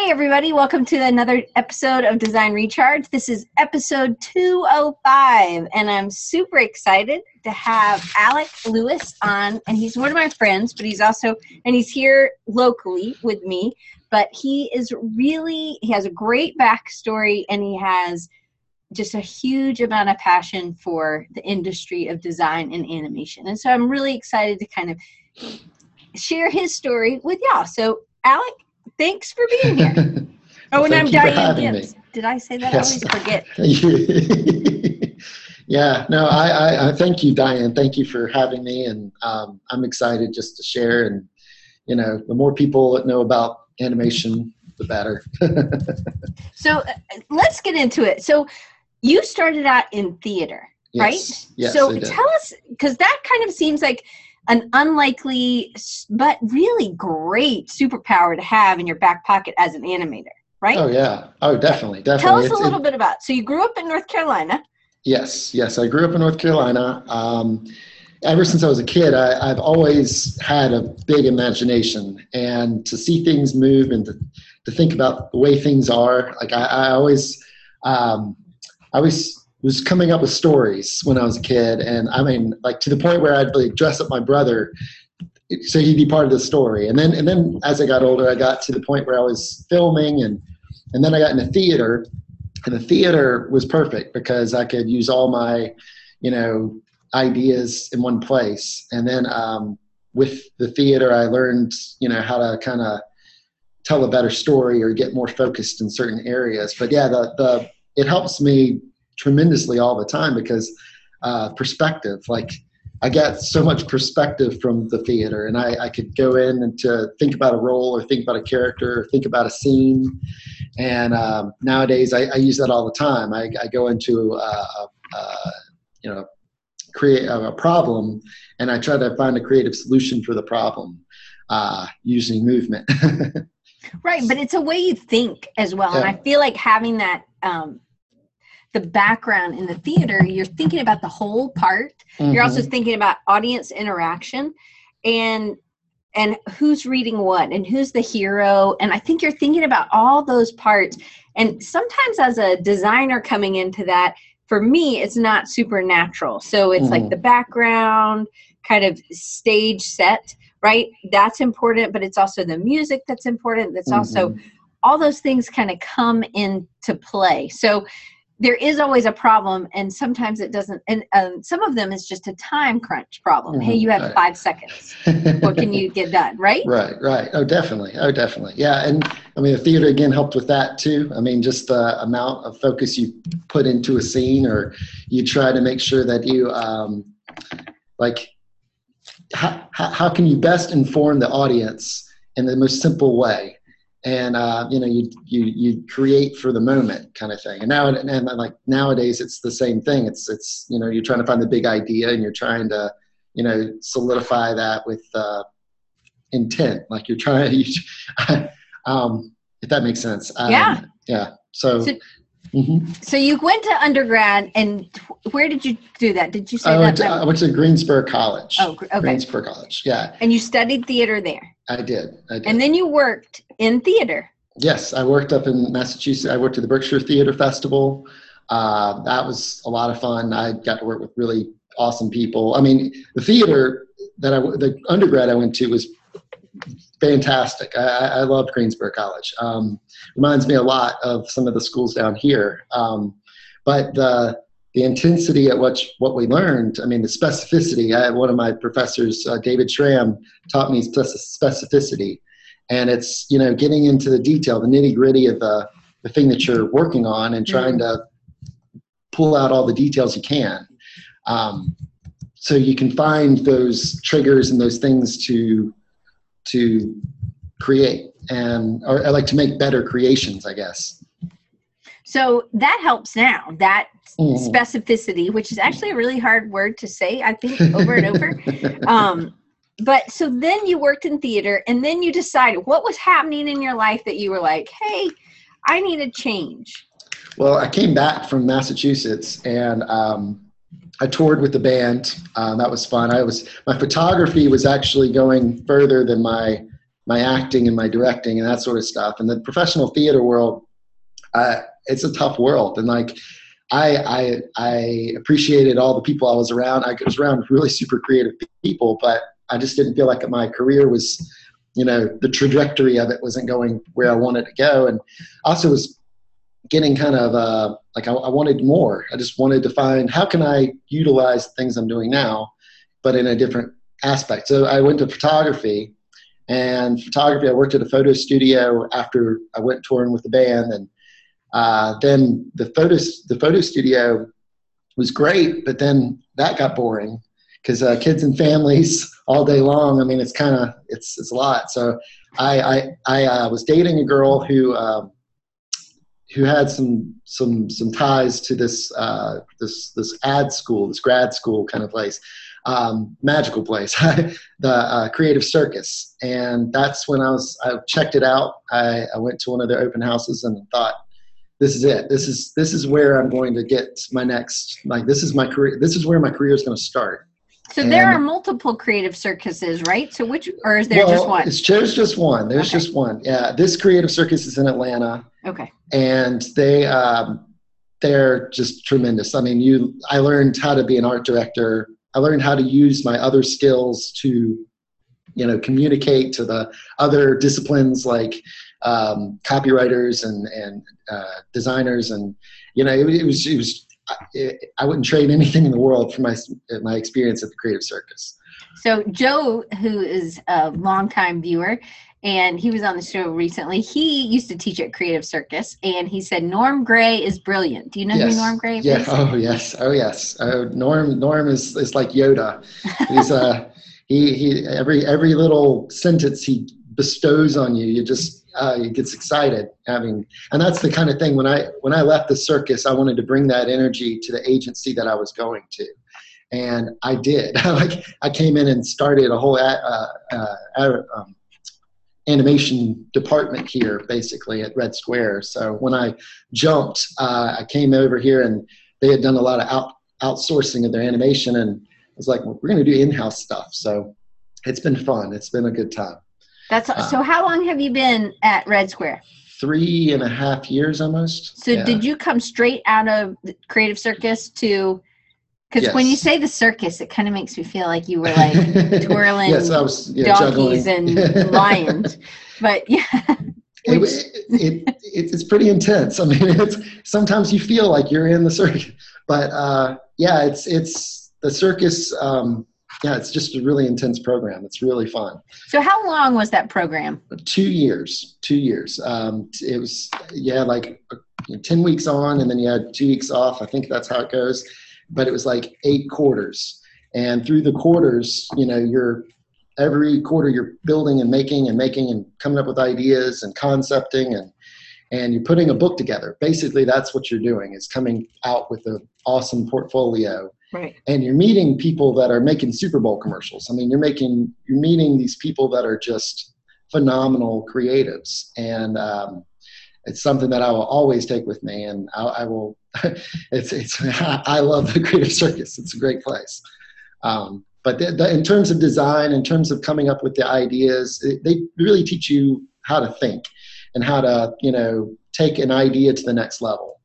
Hey, everybody, welcome to another episode of Design Recharge. This is episode 205, and I'm super excited to have Alec Lewis on. And he's one of my friends, but he's also, and he's here locally with me. But he is really, he has a great backstory and he has just a huge amount of passion for the industry of design and animation. And so I'm really excited to kind of share his story with y'all. So, Alec, thanks for being here. oh, and I'm Diane Gibbs. Me. Did I say that? Yes. I always forget. yeah, no, I, I, I, thank you, Diane. Thank you for having me, and um, I'm excited just to share. And you know, the more people that know about animation, the better. so uh, let's get into it. So you started out in theater, yes. right? Yes. So tell us, because that kind of seems like an unlikely but really great superpower to have in your back pocket as an animator, right? Oh yeah. Oh, definitely, definitely. Tell us it's, a little it, bit about. So you grew up in North Carolina. Yes, yes, I grew up in North Carolina. Um, ever since I was a kid, I, have always had a big imagination, and to see things move and to, to think about the way things are. Like I, I always, um, I always was coming up with stories when I was a kid, and I mean, like to the point where I'd like dress up my brother so he'd be part of the story. And then, and then as I got older, I got to the point where I was filming, and and then I got into theater, and the theater was perfect because I could use all my, you know, ideas in one place. And then um, with the theater, I learned, you know, how to kind of tell a better story or get more focused in certain areas. But yeah, the the it helps me tremendously all the time because uh, perspective, like I get so much perspective from the theater, and I, I could go in and to think about a role or think about a character or think about a scene. And um, nowadays, I, I, use that all the time. I, I go into a, a, you know create a problem, and I try to find a creative solution for the problem uh, using movement. right, but it's a way you think as well, yeah. and I feel like having that. Um, the background in the theater, you're thinking about the whole part. Mm-hmm. You're also mm-hmm. thinking about audience interaction and and who's reading what and who's the hero and i think you're thinking about all those parts and sometimes as a designer coming into that for me it's not supernatural so it's mm like the background kind of stage set right that's important but it's also the music that's important that's mm-hmm. also all those things kind of come into play so there is always a problem and sometimes it doesn't and um, some of them is just a time crunch problem. Mm-hmm. hey you have right. five seconds. What can you get done right? Right right. Oh definitely. Oh definitely. Yeah and i mean the theater again helped with that too. I mean just the amount of focus you put into a scene or you try to make sure that you um, like how, how can you best inform the audience in the most simple way and uh, you know you you you create for the moment kind of thing. And now and, and like nowadays it's the same thing. It's it's you know you're trying to find the big idea and you're trying to you know solidify that with uh, intent. Like you're trying you, um, if that makes sense. Um, yeah. yeah. So, so Mm-hmm. So you went to undergrad, and where did you do that? Did you say I that? Went to, I went to Greensboro College. Oh, okay. Greensboro College, yeah. And you studied theater there. I did. I did. And then you worked in theater. Yes, I worked up in Massachusetts. I worked at the Berkshire Theater Festival. Uh, that was a lot of fun. I got to work with really awesome people. I mean, the theater that I, the undergrad I went to was fantastic. I, I loved Greensboro College. Um, reminds me a lot of some of the schools down here. Um, but the the intensity at what what we learned, I mean, the specificity. I, one of my professors, uh, David Schramm, taught me specificity, and it's you know getting into the detail, the nitty gritty of the the thing that you're working on, and trying mm-hmm. to pull out all the details you can. Um, so you can find those triggers and those things to to create and or I like to make better creations, I guess. So that helps now. That mm. specificity, which is actually a really hard word to say, I think, over and over. Um, but so then you worked in theater, and then you decided what was happening in your life that you were like, "Hey, I need a change." Well, I came back from Massachusetts, and um, I toured with the band. Um, that was fun. I was my photography was actually going further than my my acting and my directing and that sort of stuff. And the professional theater world, uh, it's a tough world. And like, I, I, I appreciated all the people I was around. I was around really super creative people, but I just didn't feel like my career was, you know, the trajectory of it wasn't going where I wanted to go. And also was getting kind of uh, like I, I wanted more. I just wanted to find how can I utilize things I'm doing now, but in a different aspect. So I went to photography and photography. I worked at a photo studio after I went touring with the band, and uh, then the photo the photo studio was great, but then that got boring because uh, kids and families all day long. I mean, it's kind of it's it's a lot. So I I, I uh, was dating a girl who. Um, who had some some some ties to this uh, this this ad school, this grad school kind of place, um, magical place, the uh, Creative Circus, and that's when I was I checked it out. I, I went to one of their open houses and thought, this is it. This is this is where I'm going to get my next like this is my career. This is where my career is going to start. So and, there are multiple creative circuses, right? So which, or is there well, just one? It's, there's just one. There's okay. just one. Yeah, this creative circus is in Atlanta. Okay. And they, um, they're just tremendous. I mean, you, I learned how to be an art director. I learned how to use my other skills to, you know, communicate to the other disciplines like um, copywriters and and uh, designers, and you know, it, it was it was I wouldn't trade anything in the world for my my experience at the Creative Circus. So Joe, who is a longtime viewer, and he was on the show recently. He used to teach at Creative Circus, and he said Norm Gray is brilliant. Do you know yes. who Norm Gray is? Yeah. Oh yes. Oh yes. Oh, Norm. Norm is is like Yoda. He's uh he he every every little sentence he bestows on you, you just uh, he gets excited having and that's the kind of thing when i when i left the circus i wanted to bring that energy to the agency that i was going to. And i did. Like i came in and started a whole uh, uh, um, animation department here basically at red square. So when i jumped uh, i came over here and they had done a lot of out, outsourcing of their animation and I was like well, we're going to do in-house stuff. So it's been fun. It's been a good time that's um, so. How long have you been at Red Square? Three and a half years almost. So yeah. did you come straight out of Creative Circus to? Because yes. when you say the circus, it kind of makes me feel like you were like twirling yes, was, yeah, donkeys juggling. and lions. But yeah. It, it, it, it's pretty intense. I mean, it's sometimes you feel like you're in the circus, but uh, yeah, it's it's the circus. Um, yeah, it's just a really intense program. It's really fun. So, how long was that program? Two years. Two years. Um, it was yeah, like ten weeks on, and then you had two weeks off. I think that's how it goes. But it was like eight quarters, and through the quarters, you know, you're every quarter you're building and making and making and coming up with ideas and concepting and and you're putting a book together. Basically, that's what you're doing is coming out with an awesome portfolio Right. And you're meeting people that are making Super Bowl commercials. I mean, you're making you're meeting these people that are just phenomenal creatives, and um, it's something that I will always take with me. And I, I will. it's it's I love the Creative Circus. It's a great place. Um, but the, the, in terms of design, in terms of coming up with the ideas, it, they really teach you how to think and how to you know take an idea to the next level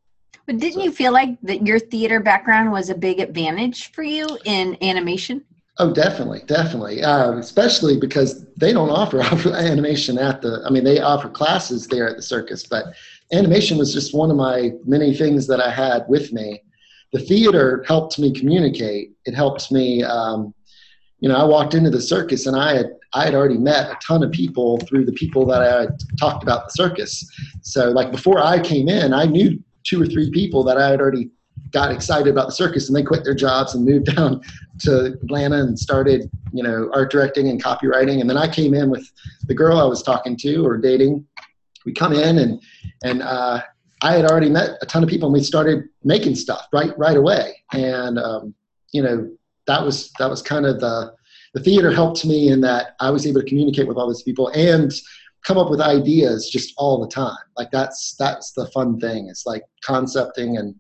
but didn't so. you feel like that your theater background was a big advantage for you in animation? Oh, definitely, definitely. Uh, especially because they don't offer, offer animation at the. I mean, they offer classes there at the circus, but animation was just one of my many things that I had with me. The theater helped me communicate. It helped me. Um, you know, I walked into the circus and I had I had already met a ton of people through the people that I had talked about the circus. So, like before I came in, I knew two or three people that I had already got excited about the circus and they quit their jobs and moved down to Atlanta and started, you know, art directing and copywriting. And then I came in with the girl I was talking to or dating. We come in and and uh, I had already met a ton of people and we started making stuff right right away. And um, you know, that was that was kind of the the theater helped me in that I was able to communicate with all these people and come up with ideas just all the time. Like that's that's the fun thing. It's like concepting and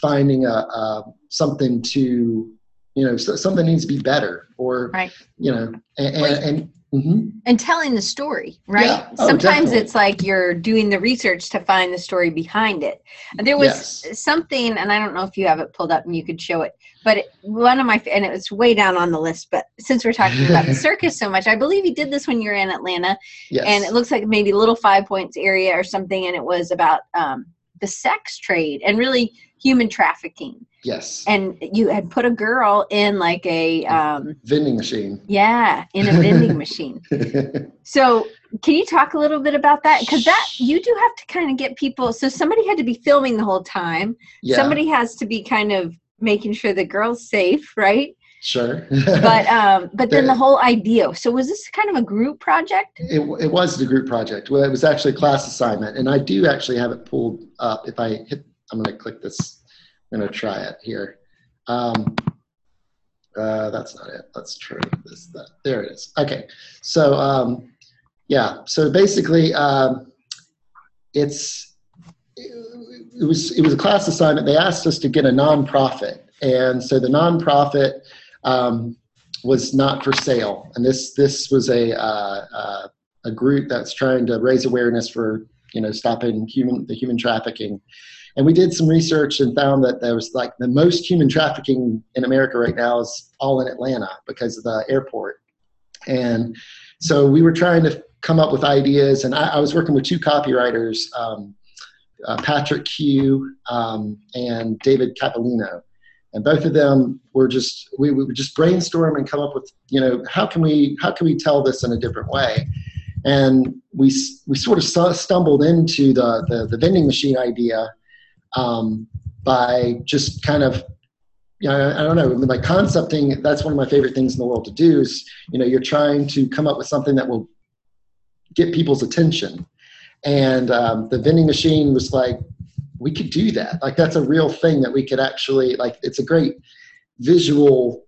finding a, a something to you know something needs to be better or right. you know and, and, and hmm and telling the story, right? Yeah. Oh, Sometimes definitely. it's like you're doing the research to find the story behind it. There was Yes. something, and I don't know if you have it pulled up and you could show it, but it, one of my, and it was way down on the list, but since we're talking about the circus so much, I believe he did this when you were in Atlanta, Yes. and it looks like maybe Little Five Points area or something, and it was about um, the sex trade and really human trafficking. Yes. And you had put a girl in like a, um, Vending machine. yeah, in a vending machine. So, can you talk a little bit about that? Because that you do have to kind of get people. So, somebody had to be filming the whole time. yeah. Somebody has to be kind of making sure the girl's safe, right? Sure. But um, but then The- whole idea. So, was this kind of a group project? It, it was the group project. Well, it was actually a class assignment, and I do actually have it pulled up. If I hit, I'm going to click this. I'm to try it here. Um, uh, that's not it. Let's try this. That there it is. Okay. So um, yeah. So basically, um, it's it was it was a class assignment. They asked us to get a nonprofit, and so the nonprofit um, was not for sale. And this this was a uh, uh, a group that's trying to raise awareness for you know stopping human the human trafficking. And we did some research and found that there was like the most human trafficking in America right now is all in Atlanta because of the airport. And so we were trying to come up with ideas, and I, I was working with two copywriters, um, uh, Patrick Q um, and David Capolino, and both of them were just we, we would just brainstorm and come up with you know how can we how can we tell this in a different way, and we we sort of stumbled into the, the the vending machine idea um, by just kind of you know, I don't know, like concepting, that's one of my favorite things in the world to do is, you know, you're trying to come up with something that will get people's attention. And um, the vending machine was like, we could do that. Like, that's a real thing that we could actually, like, it's a great visual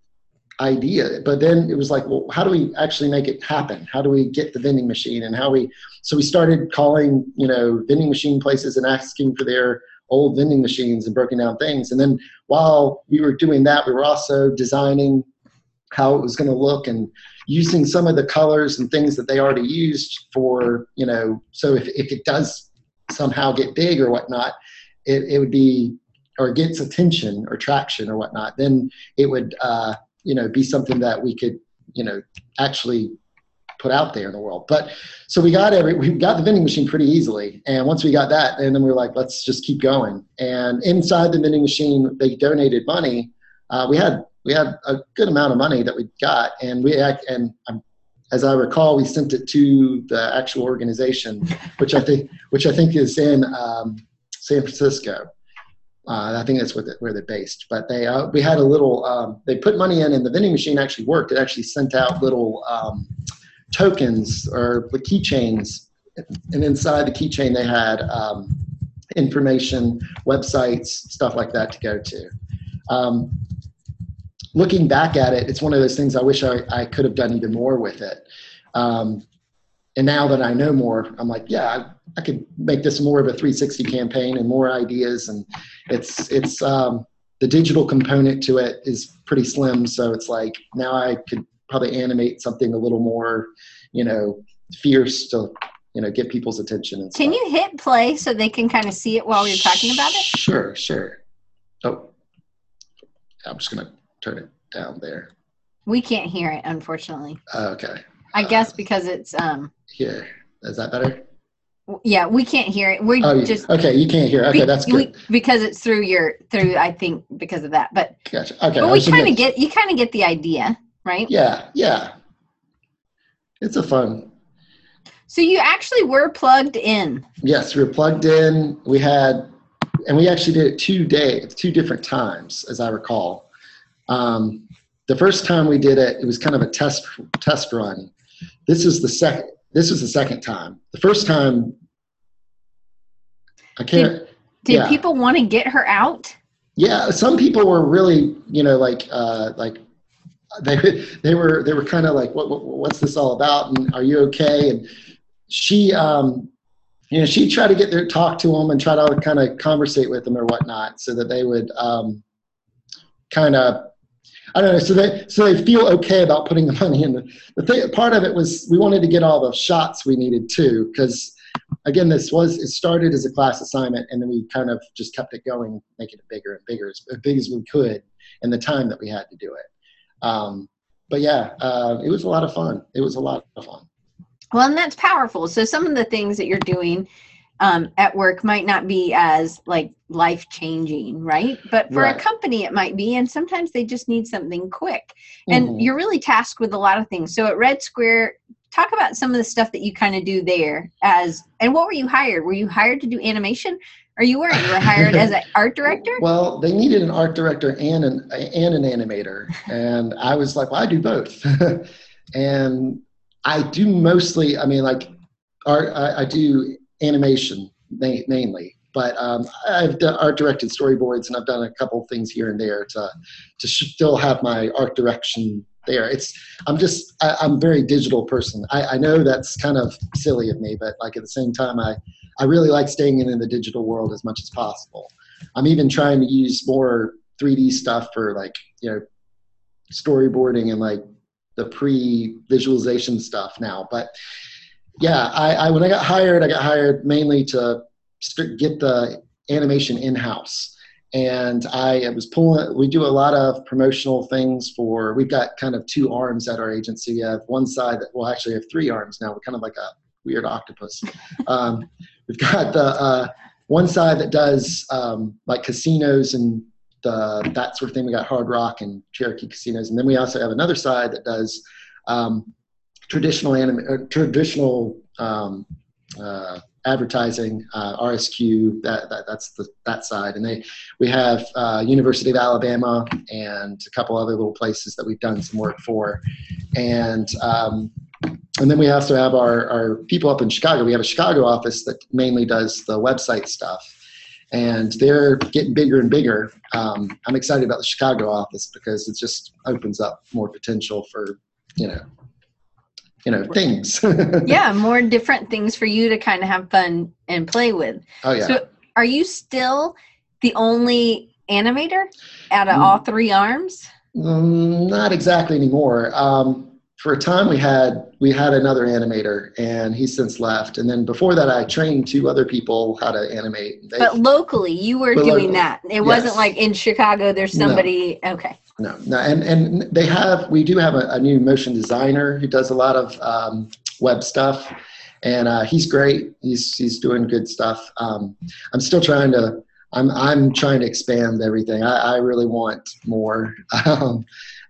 idea. But then it was like, well, how do we actually make it happen? How do we get the vending machine? And how we, so we started calling, you know, vending machine places and asking for their old vending machines and broken down things. And then while we were doing that, we were also designing how it was going to look and using some of the colors and things that they already used for, you know, so if, if it does somehow get big or whatnot, it, it would be, or gets attention or traction or whatnot, then it would, uh, you know, be something that we could, you know, actually put out there in the world. But so we got every we got the vending machine pretty easily, and once we got that, and then we were like, let's just keep going. And inside the vending machine, they donated money. Uh, we had we had a good amount of money that we got, and we act and um, as I recall, we sent it to the actual organization, which I think which I think is in um, San Francisco. Uh, I think that's what the, where they're based. But they uh, we had a little um, they put money in, and the vending machine actually worked. It actually sent out little um, tokens or the keychains, and inside the keychain they had um, information, websites, stuff like that to go to. Um, looking back at it, it's one of those things I wish I, I could have done even more with it. Um, and now that I know more, I'm like, yeah, I, I could make this more of a 360 campaign and more ideas. And it's it's um, the digital component to it is pretty slim. So it's like now I could probably animate something a little more, you know, fierce to you know get people's attention. And Can stuff. you hit play so they can kind of see it while we're talking about it? Sure, sure. Oh, I'm just gonna turn it down there. We can't hear it, unfortunately. Okay, I guess because it's um here. Is that better? yeah, we can't hear it. We Oh, just okay. You can't hear. Okay, be- that's we- good. because it's through your through I think because of that. But Gotcha. Okay. But we kind of get you kind of get the idea, right? Yeah, yeah. It's a fun. So you actually were plugged in. Yes, we were plugged in. We had, and we actually did it two days, two different times, as I recall. Um, the first time we did it, it was kind of a test test run. This is the second. This was the second time. The first time, I can't. Did Yeah. people want to get her out? yeah some people were really you know like uh like they they were they were kind of like what, what what's this all about and are you okay and she um you know she tried to get there talk to them and try to kind of conversate with them or whatnot so that they would um kind of I don't know. So they so they feel okay about putting the money in. The, the thing, part of it was we wanted to get all the shots we needed too, because again, this was it started as a class assignment, and then we kind of just kept it going, making it bigger and bigger, as big as we could in the time that we had to do it. Um, but yeah, uh, it was a lot of fun. It was a lot of fun. Well, and that's powerful. So some of the things that you're doing um, at work might not be as like life changing, right? But for right. a company, it might be. And sometimes they just need something quick. And mm-hmm. you're really tasked with a lot of things. So at Red Square, talk about some of the stuff that you kind of do there as and what were you hired? Were you hired to do animation? Or you weren't? You were hired as an art director. Well, they needed an art director and an and an animator, and I was like, well, I do both, and I do mostly. I mean, like art. I, I do animation mainly, but um, I've done art directed storyboards and I've done a couple things here and there to to still have my art direction there. It's I'm just I, am a very digital person. I, I know that's kind of silly of me, but like at the same time, I I really like staying in, in the digital world as much as possible. I'm even trying to use more 3D stuff for like you know storyboarding and like the pre visualization stuff now, but yeah, I, I, when I got hired, I got hired mainly to get the animation in house, and I was pulling. We do a lot of promotional things for. We've got kind of two arms at our agency. We have one side that well, actually, have three arms now. We're kind of like a weird octopus. Um, we've got the uh, one side that does um, like casinos and the, that sort of thing. We got Hard Rock and Cherokee casinos, and then we also have another side that does um, traditional anim- uh, traditional um, uh, advertising, uh, RSQ, that, that, that's the, that side. And they, we have uh, University of Alabama and a couple other little places that we've done some work for. And, um, and then we also have our, our people up in Chicago. We have a Chicago office that mainly does the website stuff. And they're getting bigger and bigger. Um, I'm excited about the Chicago office because it just opens up more potential for, you know, you know things yeah more different things for you to kind of have fun and play with oh yeah so are you still the only animator out of mm. all three arms mm, not exactly anymore um, for a time we had we had another animator and he's since left and then before that i trained two other people how to animate they but locally you were doing locally, that it yes. wasn't like in chicago there's somebody no. okay no, no, and and they have we do have a, a new motion designer who does a lot of um, web stuff, and uh, he's great. He's he's doing good stuff. Um, I'm still trying to. I'm I'm trying to expand everything. I, I really want more. Um,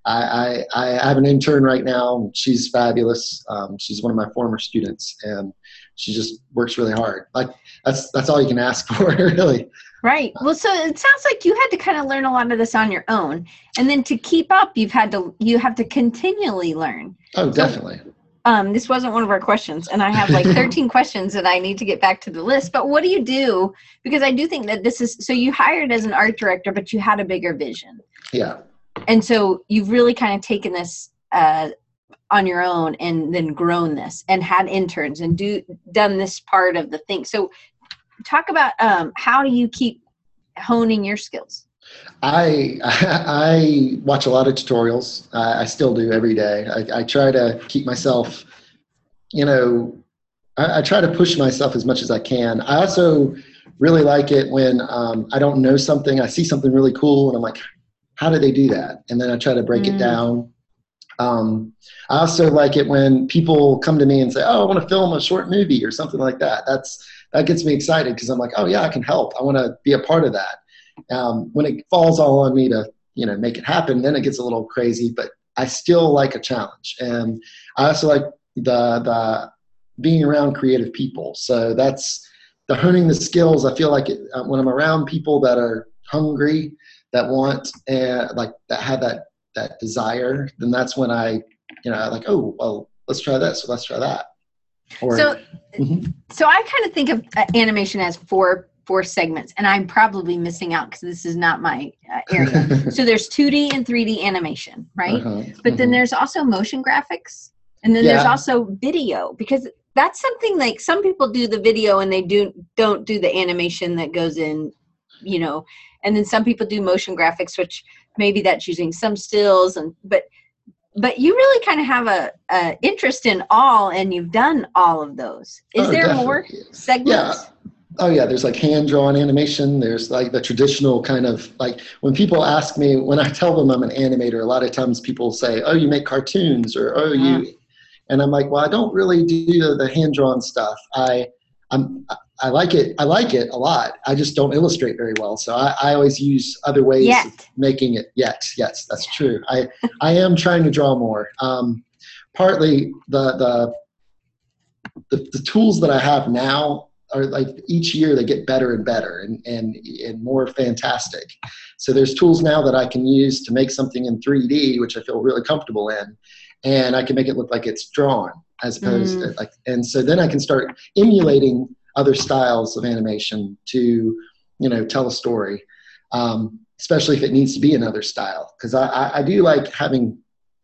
I, I, I have an intern right now. She's fabulous. Um, she's one of my former students, and she just works really hard. Like that's that's all you can ask for, really. Right. Well, so it sounds like you had to kind of learn a lot of this on your own, and then to keep up, you've had to you have to continually learn. Oh, definitely. So, um, this wasn't one of our questions, and I have like 13 questions that I need to get back to the list. But what do you do? Because I do think that this is so you hired as an art director, but you had a bigger vision. Yeah. And so you've really kind of taken this uh, on your own and then grown this and had interns and do done this part of the thing. So talk about um, how do you keep honing your skills? I I watch a lot of tutorials. I still do every day. I, I try to keep myself, you know, I, I, try to push myself as much as I can. I also really like it when um, I don't know something. I see something really cool, and I'm like, how do they do that? And then I try to break mm. it down. Um, I also like it when people come to me and say, "Oh, I want to film a short movie or something like that." That's that gets me excited because I'm like, oh yeah, I can help. I want to be a part of that. Um, when it falls all on me to you know make it happen, then it gets a little crazy. But I still like a challenge, and I also like the the being around creative people. So that's the honing the skills. I feel like it, uh, when I'm around people that are hungry, that want and uh, like that have that that desire, then that's when I you know like oh well let's try this, let's try that. Or, so, mm-hmm. so I kind of think of uh, animation as four four segments, and I'm probably missing out because this is not my uh, area. so there's 2D and 3D animation, right? Uh-huh. But then mm-hmm. there's also motion graphics, and then yeah. there's also video because that's something like some people do the video and they do don't do the animation that goes in, you know, and then some people do motion graphics, which maybe that's using some stills and but but you really kind of have a, a interest in all and you've done all of those is Oh, there more definitely. segments Oh yeah, there's like hand drawn animation. There's like the traditional kind of like when people ask me when I tell them I'm an animator, a lot of times people say, "Oh, you make cartoons," or "Oh, you," uh-huh. and I'm like, "Well, I don't really do the, the hand drawn stuff. I I'm I like it. I like it a lot. I just don't illustrate very well. So I, I always use other ways Yet. of making it. Yet, yes, that's true. I I am trying to draw more. Um, partly the the the, the tools that I have now are like each year they get better and better and, and, and more fantastic. So there's tools now that I can use to make something in 3D, which I feel really comfortable in, and I can make it look like it's drawn as opposed to like, and so then I can start emulating other styles of animation to, you know, tell a story, um, especially if it needs to be another style, because I, I, I do like having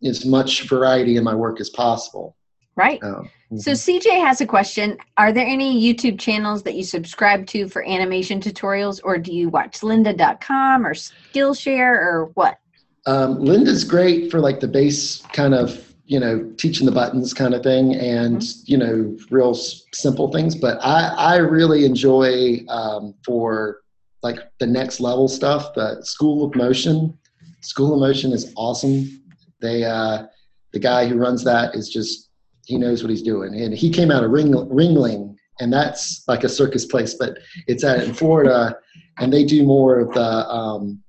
as much variety in my work as possible. right. Um, so cj has a question. Are there any youtube channels that you subscribe to for animation tutorials or do you watch lynda.com or skillshare or what? Um, Linda's great for like the base kind of, you know, teaching the buttons kind of thing and, you know, real s- simple things. But I, I really enjoy um, for like the next level stuff, the School of Motion. School of Motion is awesome. They, uh, the guy who runs that is just, he knows what he's doing. And he came out of Ring, Ringling, and that's like a circus place, but it's at in Florida, and they do more of the, um,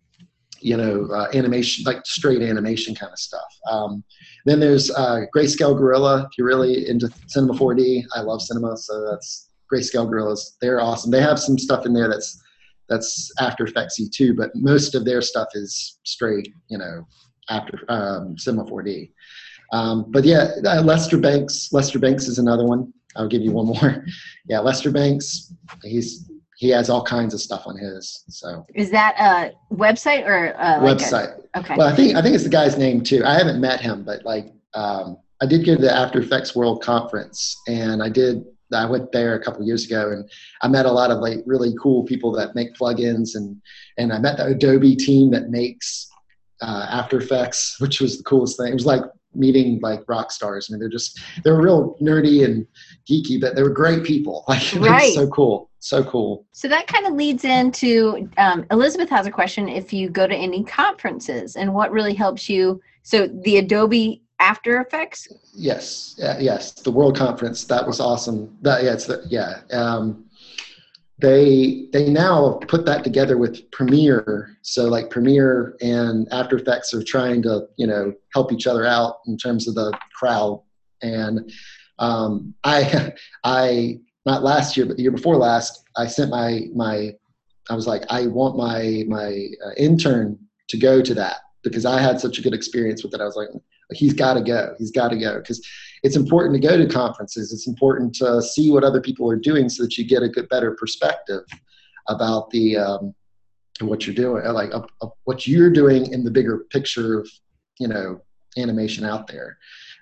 you know, uh, animation, like straight animation kind of stuff. Um, then there's uh, Grayscale Gorilla. If you're really into Cinema 4D, I love cinema, so that's Grayscale Gorillas. They're awesome. They have some stuff in there that's that's After Effectsy too, but most of their stuff is straight, you know, after um, Cinema 4D. Um, but yeah, uh, Lester Banks. Lester Banks is another one. I'll give you one more. Yeah, Lester Banks. He's he has all kinds of stuff on his so is that a website or uh, like a- website. okay Well, I think I think it's the guy's name too. I haven't met him, but like um, I did go to the After Effects World Conference, and I did. I went there a couple years ago, and I met a lot of like really cool people that make plugins, and and I met the Adobe team that makes uh, After Effects, which was the coolest thing. It was like meeting like rock stars. I mean, they're just they were real nerdy and geeky, but they were great people. Like they were Right. so cool, so cool. So that kind of leads into um, Elizabeth has a question. If you go to any conferences and what really helps you, so the Adobe After Effects, Yes, uh, yes, the World Conference that was awesome. That yeah, it's the, yeah. Um, they they now put that together with Premiere. So like Premiere and After Effects are trying to you know help each other out in terms of the crowd. And um, I I not last year but the year before last I sent my my I was like I want my my uh, intern to go to that because I had such a good experience with it. I was like he's got to go. He's got to go because it's important to go to conferences. It's important to see what other people are doing so that you get a good, better perspective about the um, what you're doing, uh, like uh, uh, what you're doing in the bigger picture of you know animation out there.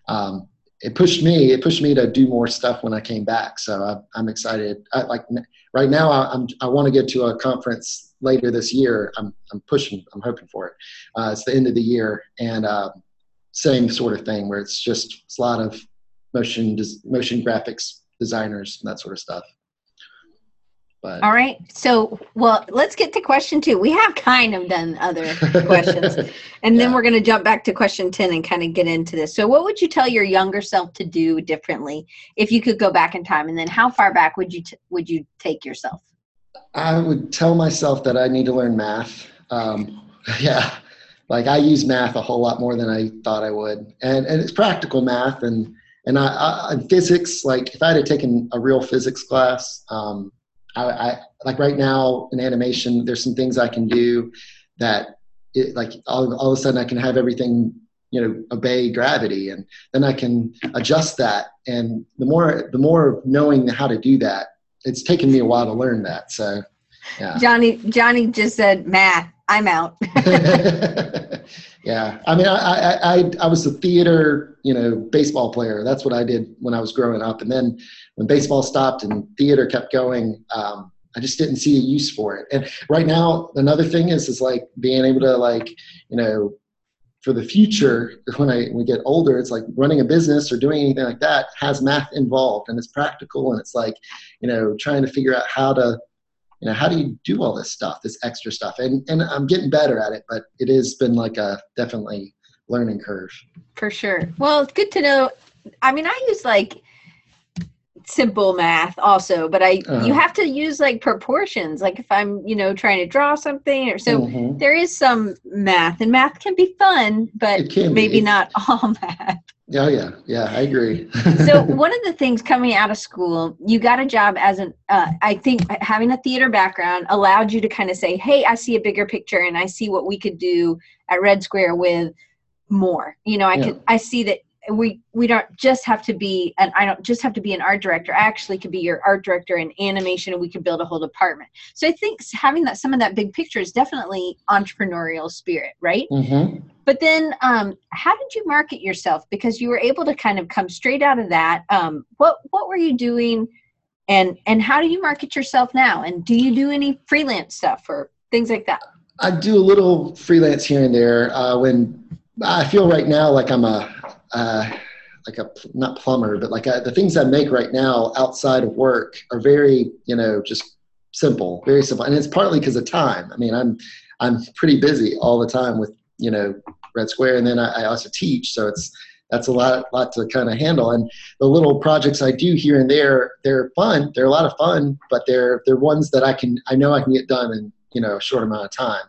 Um, it pushed me. It pushed me to do more stuff when I came back. So I, I'm excited. I, like right now, I, I'm I want to get to a conference later this year. I'm I'm pushing. I'm hoping for it. Uh, it's the end of the year, and um, same sort of thing where it's just it's a lot of motion motion graphics designers and that sort of stuff. But all right. So, well, let's get to question two. We have kind of done other questions, and then we're going to jump back to question 10 and kind of get into this. So, what would you tell your younger self to do differently if you could go back in time? And then, how far back would you t- would you take yourself? I would tell myself that I need to learn math. Um, yeah, like I use math a whole lot more than I thought I would, and and it's practical math and and I, I physics. Like if I had taken a real physics class, um, I, I like right now in animation, there's some things I can do that it, like all, all of a sudden I can have everything you know obey gravity and then I can adjust that and the more the more knowing how to do that it's taken me a while to learn that so yeah Johnny Johnny just said math. I'm out. yeah. I mean I, I i i was a theater you know baseball player. That's what i did when i was growing up. And then when baseball stopped and theater kept going um I just didn't see a use for it. And right now, another thing is is like being able to like you know for the future when I when we get older, it's like running a business or doing anything like that has math involved and it's practical and it's like you know trying to figure out how to you know how do you do all this stuff this extra stuff and and i'm getting better at it but it has been like a definitely learning curve for sure well it's good to know i mean i use like simple math also but i uh-huh. you have to use like proportions like if i'm you know trying to draw something or so mm-hmm. there is some math and math can be fun but maybe be. not all math Oh yeah, yeah, I agree. so one of the things coming out of school, you got a job as an. Uh, I think having a theater background allowed you to kind of say, "Hey, I see a bigger picture, and I see what we could do at Red Square with more." You know, I yeah. could. I see that we we don't just have to be and i don't just have to be an art director. I actually could be your art director in animation and we could build a whole department. So i think having that some of that big picture is definitely entrepreneurial spirit right? Mm-hmm. but then um, how did you market yourself? Because you were able to kind of come straight out of that. Um, what what were you doing and and how do you market yourself now? And do you do any freelance stuff or things like that? I do a little freelance here and there uh, when i feel right now like i'm a uh, like a not plumber, but like a, the things I make right now outside of work are very you know just simple, very simple, and it's partly because of time. I mean, I'm I'm pretty busy all the time with you know Red Square, and then I, I also teach, so it's that's a lot lot to kind of handle. And the little projects I do here and there, they're fun. They're a lot of fun, but they're they're ones that I can I know I can get done in you know a short amount of time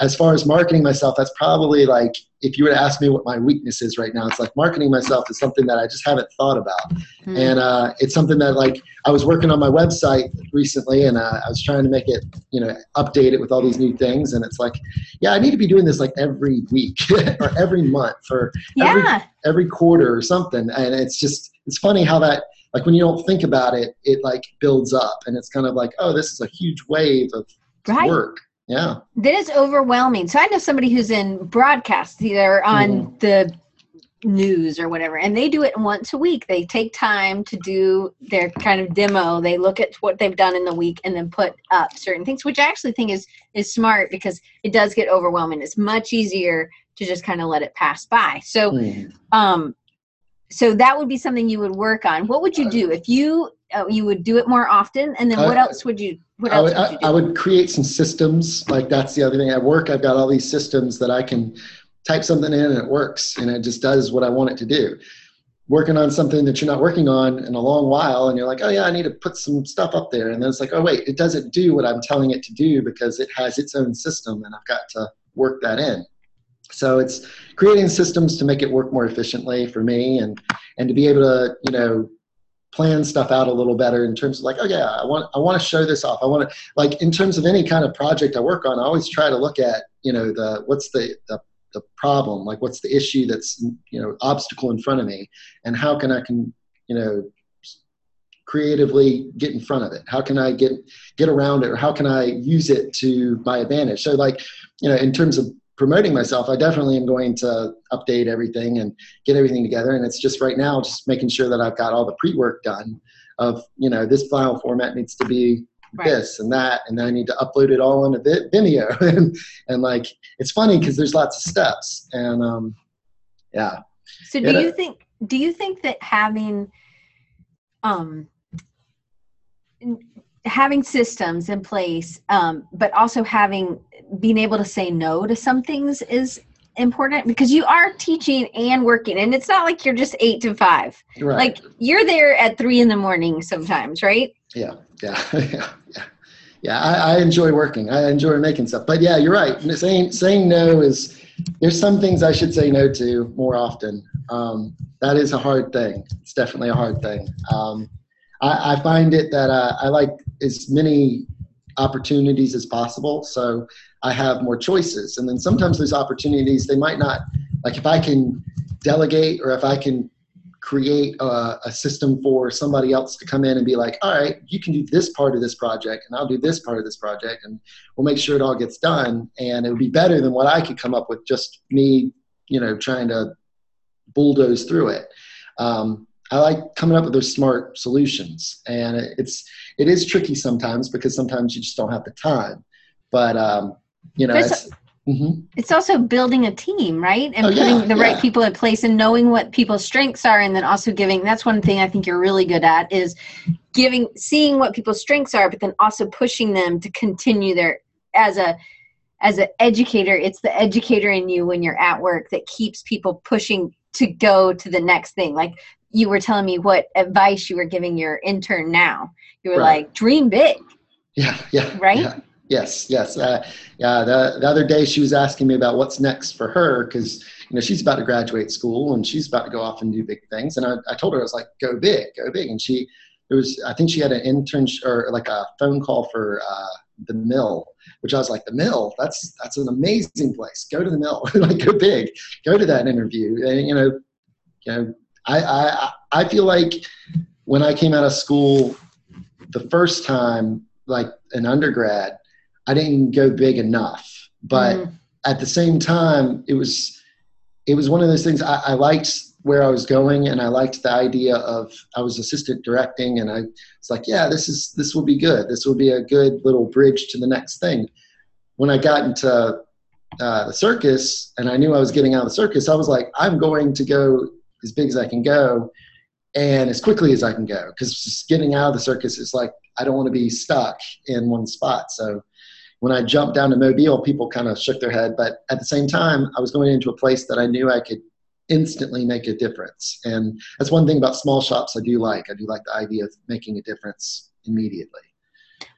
as far as marketing myself, that's probably like if you were to ask me what my weakness is right now, it's like marketing myself is something that I just haven't thought about, mm. and uh, it's something that like I was working on my website recently, and uh, I was trying to make it you know update it with all these new things, and it's like yeah, I need to be doing this like every week or every month or yeah. every, every quarter or something, and it's just it's funny how that like when you don't think about it, it like builds up, and it's kind of like oh, this is a huge wave of right. work yeah. That is overwhelming. So I know somebody who's in broadcast, either on mm-hmm. the news or whatever, and they do it once a week. They take time to do their kind of demo. They look at what they've done in the week and then put up certain things, which I actually think is is smart because it does get overwhelming. It's much easier to just kind of let it pass by. So mm. um so that would be something you would work on. What would you do if you uh, you would do it more often, and then what else would you? I would, would I, I would create some systems. Like that's the other thing. At work, I've got all these systems that I can type something in and it works, and it just does what I want it to do. Working on something that you're not working on in a long while, and you're like, oh yeah, I need to put some stuff up there, and then it's like, oh wait, it doesn't do what I'm telling it to do because it has its own system, and I've got to work that in. So it's creating systems to make it work more efficiently for me, and and to be able to you know plan stuff out a little better in terms of like, oh yeah, I want I want to show this off. I want to like in terms of any kind of project I work on, I always try to look at you know the what's the the, the problem, like what's the issue that's you know obstacle in front of me, and how can I can you know creatively get in front of it? How can i get get around it? Or how can i use it to my advantage? So like you know in terms of promoting myself, I definitely am going to update everything and get everything together. And it's just right now, just making sure that I've got all the pre-work done of, you know, this file format needs to be right. this and that, and then I need to upload it all into Vimeo. and, and like, it's funny because there's lots of steps and, um, yeah. So do you think, do you think that having, um, having systems in place, um, but also having being able to say no to some things is important because you are teaching and working, and it's not like you're just eight to five. Right. Like you're there at three in the morning sometimes, right? Yeah, yeah, yeah, yeah. Yeah, I, I enjoy working. I enjoy making stuff. But yeah, you're right. Saying saying no is there's some things I should say no to more often. Um, that is a hard thing. It's definitely a hard thing. Um, I, I find it that uh, I like as many opportunities as possible. So I have more choices. And then sometimes those opportunities, they might not, like if I can delegate or if I can create a, a, system for somebody else to come in and be like, all right, you can do this part of this project and I'll do this part of this project and we'll make sure it all gets done. And it would be better than what I could come up with just me, you know, trying to bulldoze through it. Um, I like coming up with those smart solutions, and it's it is tricky sometimes because sometimes you just don't have the time. But um, you know, it's, mm-hmm. it's, also building a team, right? And oh, putting yeah, the right people in place and knowing what people's strengths are, and then also giving. That's one thing I think you're really good at is giving, seeing what people's strengths are, but then also pushing them to continue their as a as an educator. It's the educator in you when you're at work that keeps people pushing to go to the next thing. Like you were telling me what advice you were giving your intern now. You were right. like, dream big. Yeah, yeah. Right? Yeah. Yes, yes. Uh, yeah, the, the other day she was asking me about what's next for her because, you know, she's about to graduate school and she's about to go off and do big things. And I, I told her, I was like, go big, go big. And she, there was, I think she had an intern or like a phone call for uh, the mill, which I was like, the mill, that's, that's an amazing place. Go to the mill, like go big, go to that interview. And, you know, you know, I, I, I feel like when I came out of school the first time, like an undergrad, I didn't go big enough. But mm. at the same time, it was it was one of those things I, I, liked where I was going, and I liked the idea of I was assistant directing, and I was like, yeah, this is this will be good. This will be a good little bridge to the next thing. When I got into uh, the circus, and I knew I was getting out of the circus, I was like, I'm going to go as big as I can go and as quickly as I can go because getting out of the circus is like I don't want to be stuck in one spot. So when I jumped down to Mobile, people kind of shook their head, but at the same time, I was going into a place that I knew I could instantly make a difference. And that's one thing about small shops I do like. I do like the idea of making a difference immediately.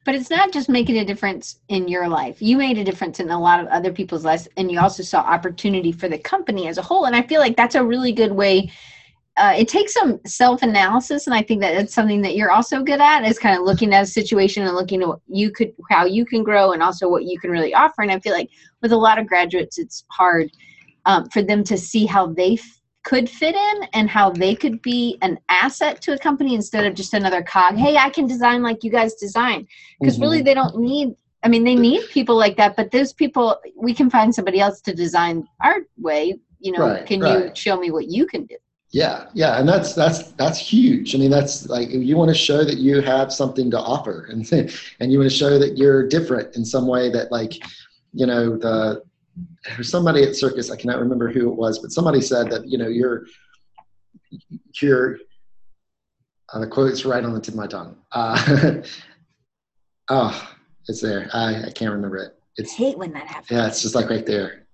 But it's not just making a difference in your life. You made a difference in a lot of other people's lives, and you also saw opportunity for the company as a whole. And I feel like that's a really good way. Uh, it takes some self analysis, and I think that it's something that you're also good at is kind of looking at a situation and looking at what you could, how you can grow, and also what you can really offer. And I feel like with a lot of graduates, it's hard um, for them to see how they could fit in and how they could be an asset to a company instead of just another cog. Hey, I can design like you guys design. Because mm-hmm. really, they don't need, I mean, they need people like that, but those people, we can find somebody else to design our way. You know, right, can right. you show me what you can do? Yeah, yeah, and that's that's that's huge. I mean, that's like you want to show that you have something to offer, and and you want to show that you're different in some way that like, you know, the somebody at circus i cannot remember who it was but somebody said that you know you're you're uh, the quote's right on the tip of my tongue. Uh, oh it's there. I, I can't remember it. It's I hate when that happens. Yeah it's just like right there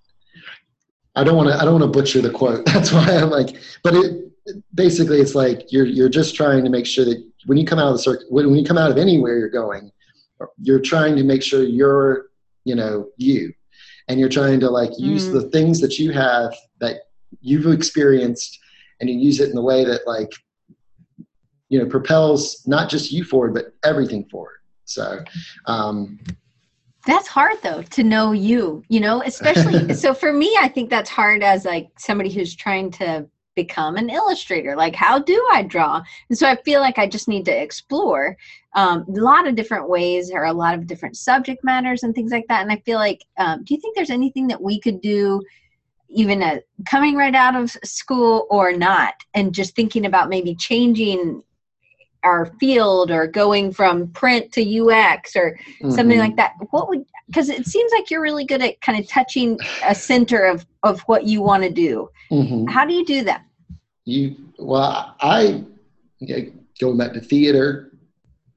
i don't want to i don't want to butcher the quote. That's why i'm like but it basically it's like you're you're just trying to make sure that when you come out of the circus when, when you come out of anywhere you're going you're trying to make sure you're you know you. And you're trying to like use mm. the things that you have that you've experienced and you use it in the way that like you know propels not just you forward but everything forward. So um that's hard though to know you you know especially so for me i think that's hard as like somebody who's trying to become an illustrator. Like how do i draw? And so i feel like i just need to explore um, a lot of different ways or a lot of different subject matters and things like that. And i feel like um, do you think there's anything that we could do even uh, coming right out of school or not and just thinking about maybe changing our field or going from print to ux or mm-hmm. something like that what would because it seems like you're really good at kind of touching a center of of what you want to do mm-hmm. how do you do that you well i going back to theater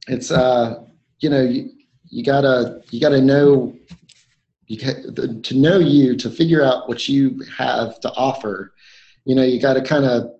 it's uh you know you, you gotta you gotta know you to know you to figure out what you have to offer you know you got to kind of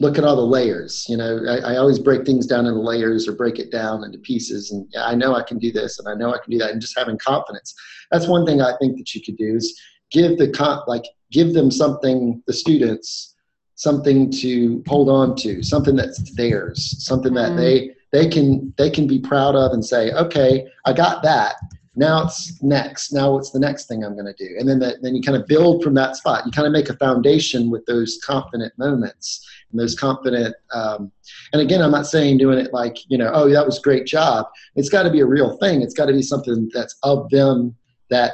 look at all the layers you know I, I, always break things down into layers or break it down into pieces. And yeah, i know i can do this and i know i can do that. And just having confidence. That's one thing i think that you could do is give the con like give them something the students something to hold on to something that's theirs something that mm. they they can they can be proud of and say okay i got that now it's next. Now what's the next thing i'm going to do. And then that, then you kind of build from that spot. You kind of make a foundation with those confident moments and those confident um, and again i'm not saying doing it like you know oh that was great job. It's got to be a real thing. It's got to be something that's of them that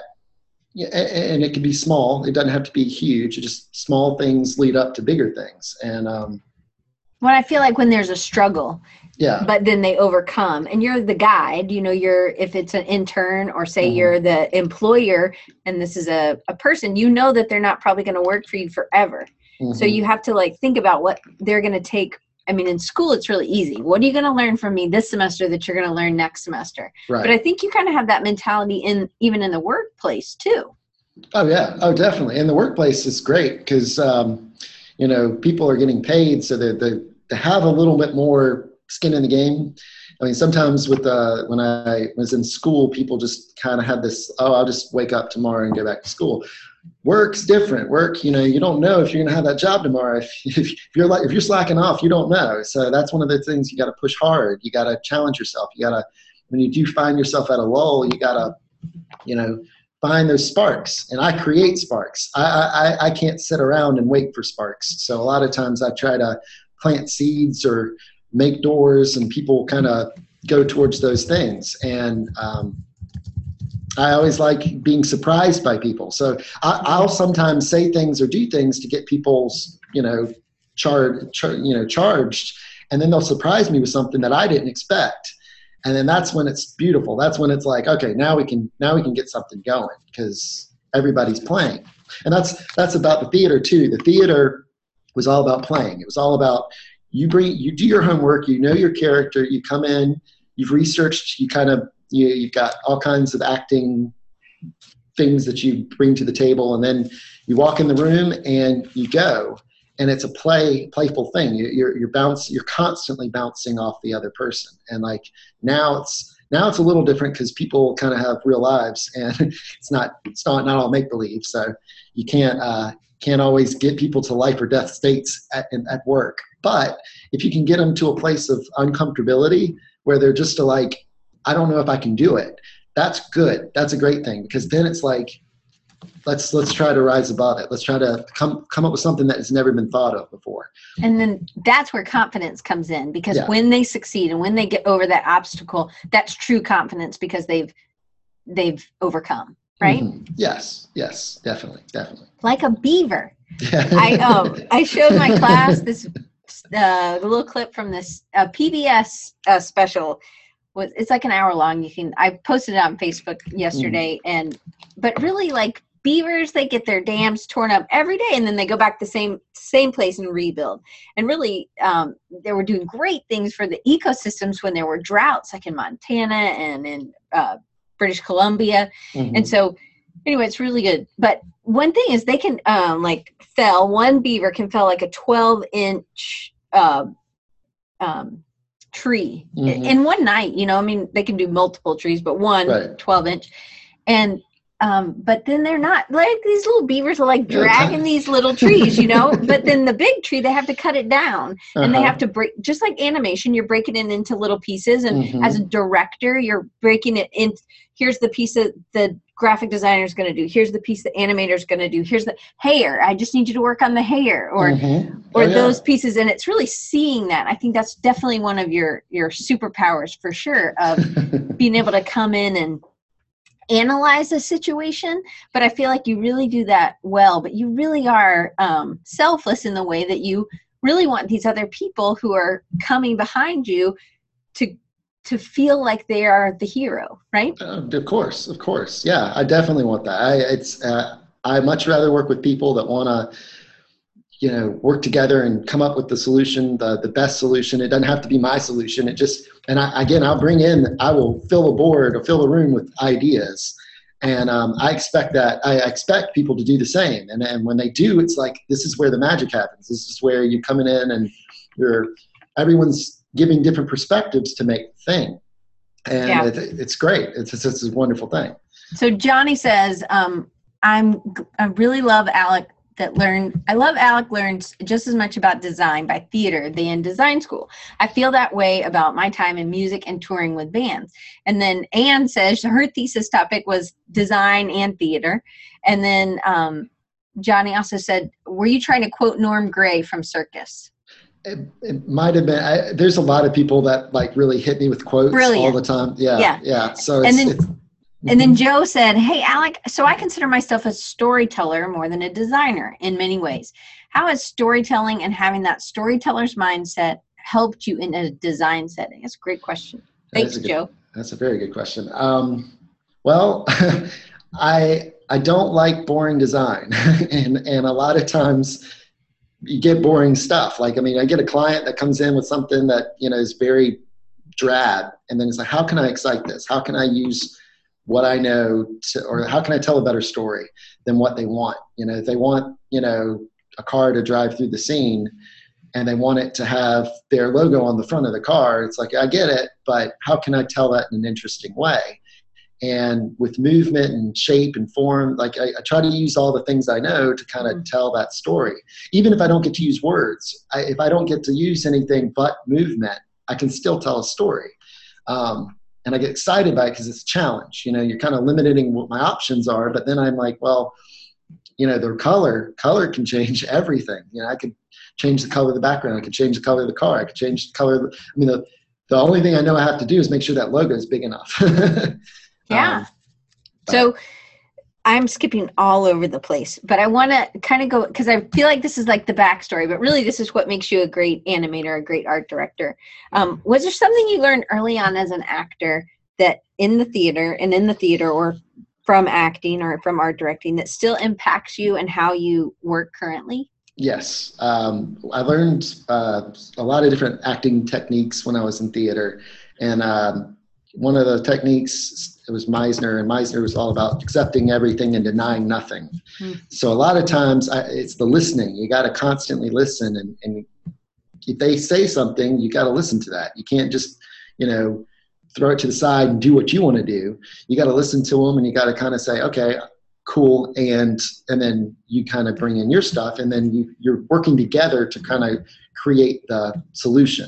and it can be small. It doesn't have to be huge. It just small things lead up to bigger things. And um, When I feel like when there's a struggle, yeah. but then they overcome and you're the guide you know you're if it's an intern or say Mhm. you're the employer and this is a, a person you know that they're not probably going to work for you forever. So Mhm. you have to like think about what they're going to take. I mean in school it's really easy. What are you going to learn from me this semester that you're going to learn next semester? Right. But i think you kind of have that mentality in even in the workplace too. Oh yeah, oh definitely. And the workplace is great because um, you know people are getting paid, so they they they have a little bit more skin in the game. I mean, sometimes with uh, when I was in school, people just kind of had this, oh, I'll just wake up tomorrow and go back to school. Work's different. Work, you know, you don't know if you're going to have that job tomorrow. If, if you're like if you're slacking off, you don't know. So that's one of the things you got to push hard. You got to challenge yourself. You got to when you do find yourself at a lull, you got to, you know, find those sparks and i create sparks. I, I i can't sit around and wait for sparks. So a lot of times i try to plant seeds or make doors and people kind of go towards those things. And um, i always like being surprised by people. So I, i'll sometimes say things or do things to get people's you know char, char you know charged and then they'll surprise me with something that i didn't expect and then that's when it's beautiful. That's when it's like okay now we can now we can get something going because everybody's playing. And that's that's about the theater too. The theater was all about playing. It was all about you bring you do your homework you know your character you come in you've researched you kind of you, you've got all kinds of acting things that you bring to the table. And then you walk in the room and you go and it's a play playful thing. You, you're you're bounce you're constantly bouncing off the other person. And like now it's now it's a little different because people kind of have real lives and it's not it's not not all make believe so you can't uh, can't always get people to life or death states at, at work. But if you can get them to a place of uncomfortability where they're just like i don't know if i can do it that's good. That's a great thing because then it's like let's let's try to rise above it. Let's try to come come up with something that has never been thought of before. And then that's where confidence comes in because Yeah. when they succeed and when they get over that obstacle that's true confidence because they've they've overcome right? Mhm. yes yes definitely definitely. Like a beaver. I um I showed my class this uh the little clip from this uh, PBS uh, special. Was it's like an hour long. You can I posted it on Facebook yesterday and but really like beavers they get their dams torn up every day and then they go back to the same same place and rebuild and really um, they were doing great things for the ecosystems when there were droughts like in montana and in uh, british columbia Mhm. and so anyway it's really good but one thing is they can um like fell one beaver can fell like a 12 inch uh, um tree i- Mhm. in one night you know i mean they can do multiple trees but one Right. 12 inch and um but then they're not like these little beavers are like dragging these little trees you know? But then the big tree they have to cut it down. And they Uh-huh. have to break just like animation you're breaking it into little pieces. And Mhm. as a director you're breaking it in here's the piece that the graphic designer is going to do. Here's the piece the animator is going to do. Here's the hair. I just need you to work on the hair or Mhm. or Oh, yeah. those pieces. And it's really seeing that. I think that's definitely one of your your superpowers for sure of being able to come in and analyze a situation but i feel like you really do that well but you really are um, selfless in the way that you really want these other people who are coming behind you to to feel like they are the hero right Uh, of course, of course. Yeah, I definitely want that. I it's uh, I much rather work with people that want to, you know, work together and come up with the solution, the the best solution. It doesn't have to be my solution. It just and I, again, I'll bring in, I will fill a board or fill a room with ideas, and um, I expect that I expect people to do the same. And and when they do, it's like this is where the magic happens. This is where you're coming in and you're everyone's giving different perspectives to make the thing and Yeah. it, it's great. It's, it's it's a wonderful thing. So Johnny says, um, "I'm I really love Alec that learned. I love Alec learns just as much about design by theater than design school. I feel that way about my time in music and touring with bands." And then Anne says her thesis topic was design and theater. And then um, Johnny also said, "Were you trying to quote Norm Gray from Circus?" It, it might have been. I, there's a lot of people that like really hit me with quotes all the time. Yeah, Yeah. yeah. So it's, And then- it's And then Joe said, Hey, Alec, so I consider myself a storyteller more than a designer in many ways. how has storytelling and having that storyteller's mindset helped you in a design setting? That's a great question. Thanks, good, Joe. That's a very good question. Um, well, I I don't like boring design, and and a lot of times you get boring stuff. Like I mean, I get a client that comes in with something that you know is very drab, and then it's like, how can I excite this? How can I use what I know to, or how can I tell a better story than what they want? You know, if they want you know a car to drive through the scene and they want it to have their logo on the front of the car. It's like, I get it, but how can I tell that in an interesting way? And with movement and shape and form, like I, I try to use all the things I know to kind of mm-hmm. tell that story. Even if I don't get to use words, I, if I don't get to use anything but movement, I can still tell a story. Um, and I get excited by it because it's a challenge. You know, you're kind of limiting what my options are, but then I'm like, well, you know, the color, color can change everything. You know, I could change the color of the background. I could change the color of the car. I could change the color. The, I mean, the, the only thing I know I have to do is make sure that logo is big enough. yeah. Um, so I'm skipping all over the place, but I want to kind of go because I feel like this is like the backstory, but really this is what makes you a great animator, a great art director. Um, was there something you learned early on as an actor that in the theater and in the theater or from acting or from art directing that still impacts you and how you work currently? Yes, um, I learned uh, a lot of different acting techniques when I was in theater, and um, one of the techniques it was Meisner, and Meisner was all about accepting everything and denying nothing. Mm. So a lot of times I, it's the listening. You got to constantly listen, and, and if they say something, you got to listen to that. You can't just you know throw it to the side and do what you want to do. You got to listen to them, and you got to kind of say, okay, cool and and then you kind of bring in your stuff and then you, you're working together to kind of create the solution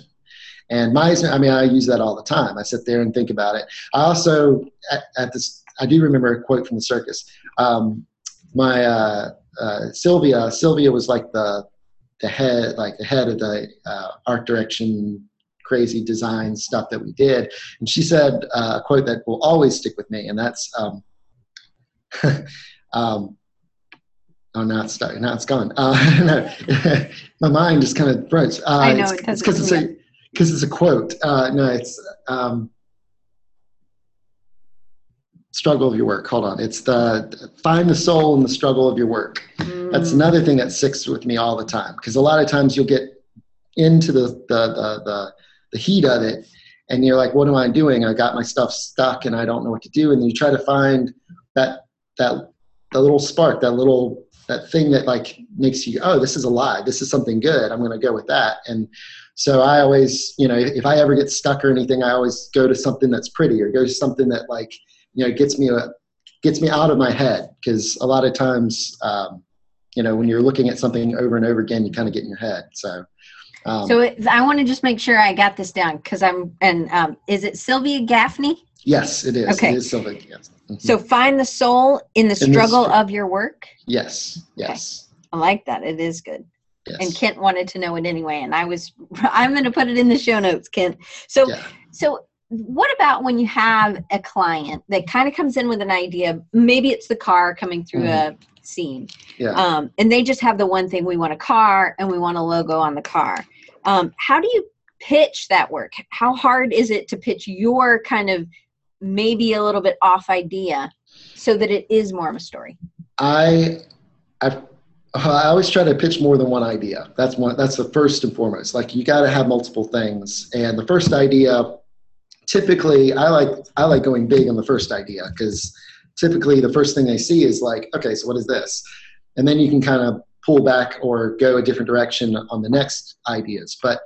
and my i mean i use that all the time i sit there and think about it i also at, at this i do remember a quote from the circus um, my uh, uh, sylvia sylvia was like the the head like the head of the uh, art direction crazy design stuff that we did and she said uh, a quote that will always stick with me and that's um, um, oh, now it's stuck. Now it's gone. Uh, my mind just kind of froze. Uh, I know it's because it's, a because it's a quote. Uh, no, it's um, struggle of your work. Hold on. It's the find the soul in the struggle of your work. Mm. That's another thing that sticks with me all the time because a lot of times you'll get into the the the, the, the heat of it and you're like, what am I doing? I got my stuff stuck and I don't know what to do. And you try to find that that that little spark, that little that thing that like makes you oh this is alive this is something good i'm going to go with that and so i always you know if i ever get stuck or anything i always go to something that's pretty or go to something that like you know gets me a, gets me out of my head because a lot of times um, you know when you're looking at something over and over again you kind of get in your head so um, so it, i want to just make sure i got this down because i'm and um, is it sylvia gaffney yes it is okay it is sylvia yes. Mm-hmm. So find the soul in the struggle in the, of your work. Yes. Yes. Okay. I like that. It is good. Yes. And Kent wanted to know it anyway, and I was I'm going to put it in the show notes, Kent. So yeah. so what about when you have a client that kind of comes in with an idea? Maybe it's the car coming through mm. a scene, yeah. um, and they just have the one thing: we want a car and we want a logo on the car. Um, how do you pitch that work? How hard is it to pitch your kind of maybe a little bit off idea so that it is more of a story? I I, I, I always try to pitch more than one idea. That's one. That's the first and foremost. Like you got to have multiple things. And the first idea, typically, I like I like going big on the first idea because typically the first thing they see is like, okay, so what is this? And then you can kind of pull back or go a different direction on the next ideas. But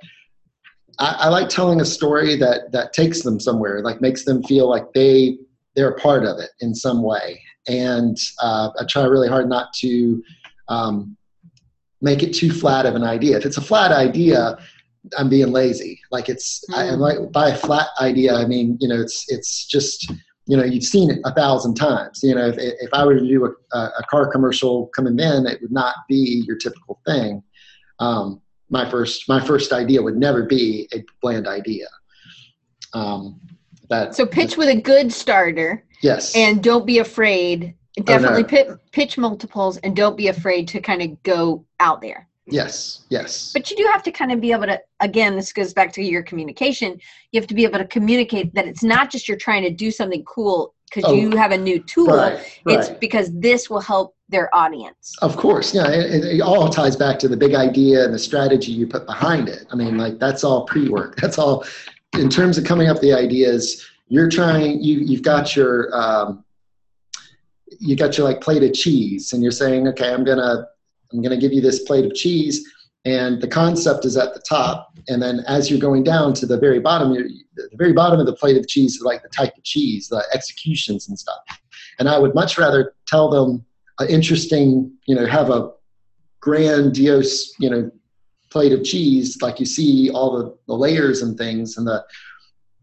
I, I, like telling a story that that takes them somewhere, like makes them feel like they they're a part of it in some way. And uh, I try really hard not to um, make it too flat of an idea. If it's a flat idea, I'm being lazy. Like it's mm. I, am like by a flat idea, I mean you know it's it's just you know you've seen it a thousand times. You know if if I were to do a, a car commercial coming in, it would not be your typical thing. Um, my first my first idea would never be a bland idea. Um, that so pitch with a good starter. Yes. And don't be afraid. Definitely oh, no. pitch, multiples and don't be afraid to kind of go out there. Yes, yes. But you do have to kind of be able to, again, this goes back to your communication. You have to be able to communicate that it's not just you're trying to do something cool because oh, you have a new tool. Right, right. It's because this will help their audience. Of course. Yeah. It, it, all ties back to the big idea and the strategy you put behind it. I mean, like that's all pre work. That's all in terms of coming up with the ideas. You're trying, you, you've got your, um, you got your like plate of cheese and you're saying, okay, I'm to, I'm to give you this plate of cheese. And the concept is at the top. And then as you're going down to the very bottom the very bottom of the plate of cheese is like the type of cheese the executions and stuff. And i would much rather tell them an interesting you know have a grandiose you know plate of cheese like you see all the, the layers and things and the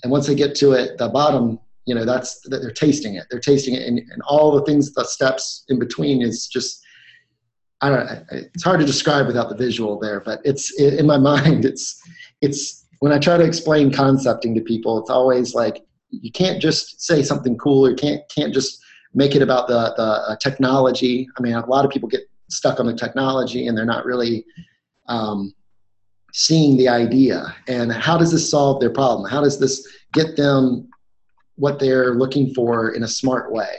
and once they get to it the bottom you know that's that they're tasting it they're tasting it and, and all the things the steps in between is just I don't know, it's hard to describe without the visual there, but it's in my mind, it's, it's when I try to explain concepting to people, it's always like, you can't just say something cool. You can't, can't just make it about the, the uh, technology. I mean, a lot of people get stuck on the technology and they're not really um, seeing the idea. And how does this solve their problem? How does this get them what they're looking for in a smart way?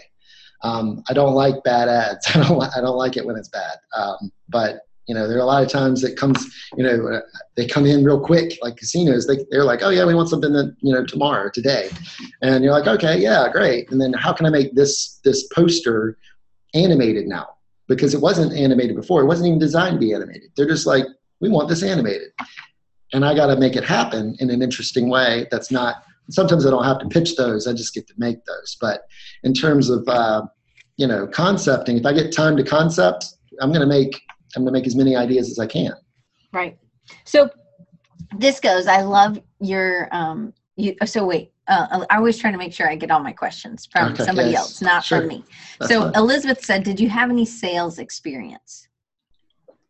Um, I don't like bad ads. I don't. I don't like it when it's bad. Um, but you know, there are a lot of times it comes. You know, uh, they come in real quick, like casinos. They they're like, oh yeah, we want something that you know tomorrow, today, and you're like, okay, yeah, great. And then how can I make this this poster animated now? Because it wasn't animated before. It wasn't even designed to be animated. They're just like, we want this animated, and I got to make it happen in an interesting way. That's not sometimes I don't have to pitch those. I just get to make those. But in terms of uh, you know concepting, if I get time to concept, I'm going to make I'm going to make as many ideas as I can. Right. So this goes. I love your um. You so wait. Uh, I was trying to make sure I get all my questions from okay, somebody yes. else, not sure. from me. That's so fine. Elizabeth said, "Did you have any sales experience?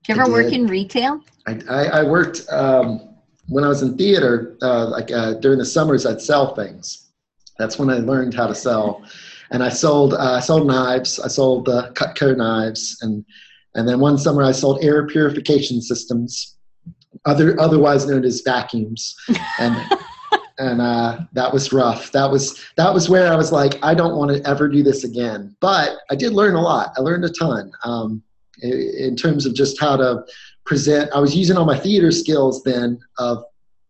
Did you ever work in retail?" I, I, I worked. Um, when I was in theater, uh, like uh, during the summers, I'd sell things. That's when I learned how to sell, and I sold uh, I sold knives. I sold uh, Cutco knives, and and then one summer I sold air purification systems, other otherwise known as vacuums, and. and uh, that was rough. That was that was where I was like, I don't want to ever do this again. But I did learn a lot. I learned a ton um, in, in terms of just how to present. I was using all my theater skills then of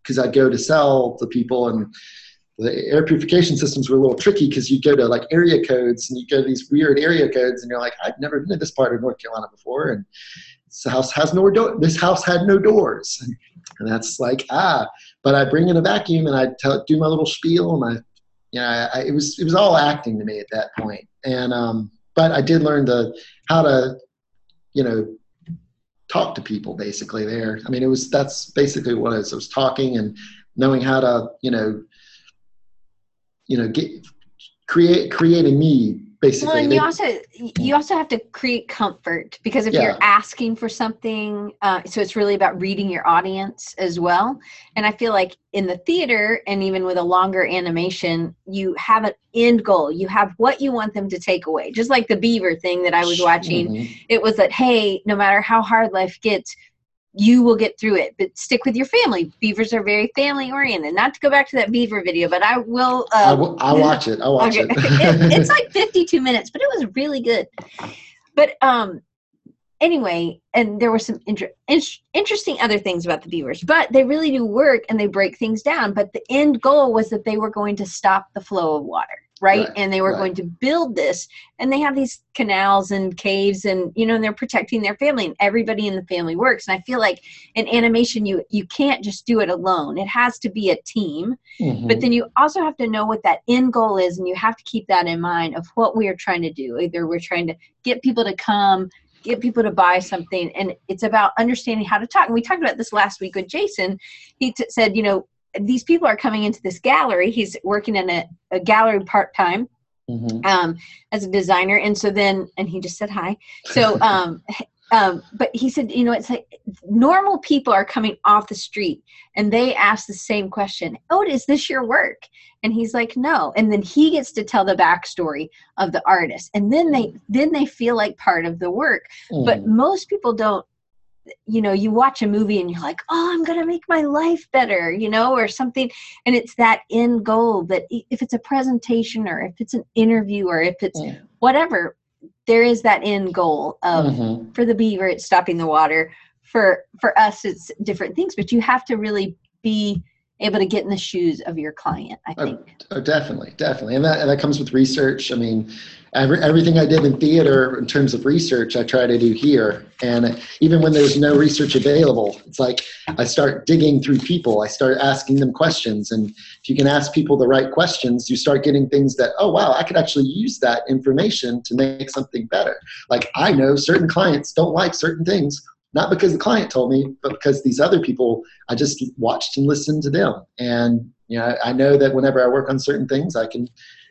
because I'd go to sell to people and the air purification systems were a little tricky because you go to like area codes and you go to these weird area codes and you're like, I've never been to this part of North Carolina before and this house has no door. This house had no doors, and that's like ah. But I bring in a vacuum and I tell, do my little spiel and I, you know, I, it was it was all acting to me at that point. And um, but I did learn the how to, you know, talk to people basically there. I mean, it was that's basically what it was. It was talking and knowing how to, you know, you know, get create create a need basically. Well, and you also you also have to create comfort because if yeah. you're asking for something, uh, so it's really about reading your audience as well. And I feel like in the theater and even with a longer animation, you have an end goal. You have what you want them to take away. Just like the beaver thing that I was watching, mm-hmm. it was that hey, no matter how hard life gets, you will get through it but stick with your family. Beavers are very family oriented. Not to go back to that beaver video but i will uh, I will, i'll watch it. I'll watch okay. it. it it's like 52 minutes but it was really good. But um anyway and there were some inter- in- interesting other things about the beavers but they really do work and they break things down but the end goal was that they were going to stop the flow of water right, right and they were right. going to build this and they have these canals and caves and you know and they're protecting their family and everybody in the family works. And i feel like in animation you you can't just do it alone. It has to be a team. Mm-hmm. but then you also have to know what that end goal is and you have to keep that in mind of what we are trying to do. Either we're trying to get people to come get people to buy something and it's about understanding how to talk. And we talked about this last week with jason. He t- said you know these people are coming into this gallery. He's working in a, a gallery part time mm-hmm. um, as a designer, and so then, and he just said hi. So, um, um, but he said, you know, it's like normal people are coming off the street and they ask the same question. Oh, is this your work? And he's like, no. And then he gets to tell the backstory of the artist, and then they then they feel like part of the work. Mm. But most people don't you know you watch a movie and you're like oh i'm going to make my life better you know or something. And it's that end goal that if it's a presentation or if it's an interview or if it's yeah. whatever there is that end goal of mm-hmm. for the beaver it's stopping the water. For for us it's different things but you have to really be able to get in the shoes of your client i oh, think. oh, oh definitely definitely. And that, and that comes with research. I mean every, everything i did in theater in terms of research i try to do here. And even when there's no research available it's like i start digging through people. I start asking them questions. And if you can ask people the right questions you start getting things that oh wow i could actually use that information to make something better. Like i know certain clients don't like certain things not because the client told me, but because these other people, I just watched and listened to them. And you know, I know that whenever I work on certain things, I can,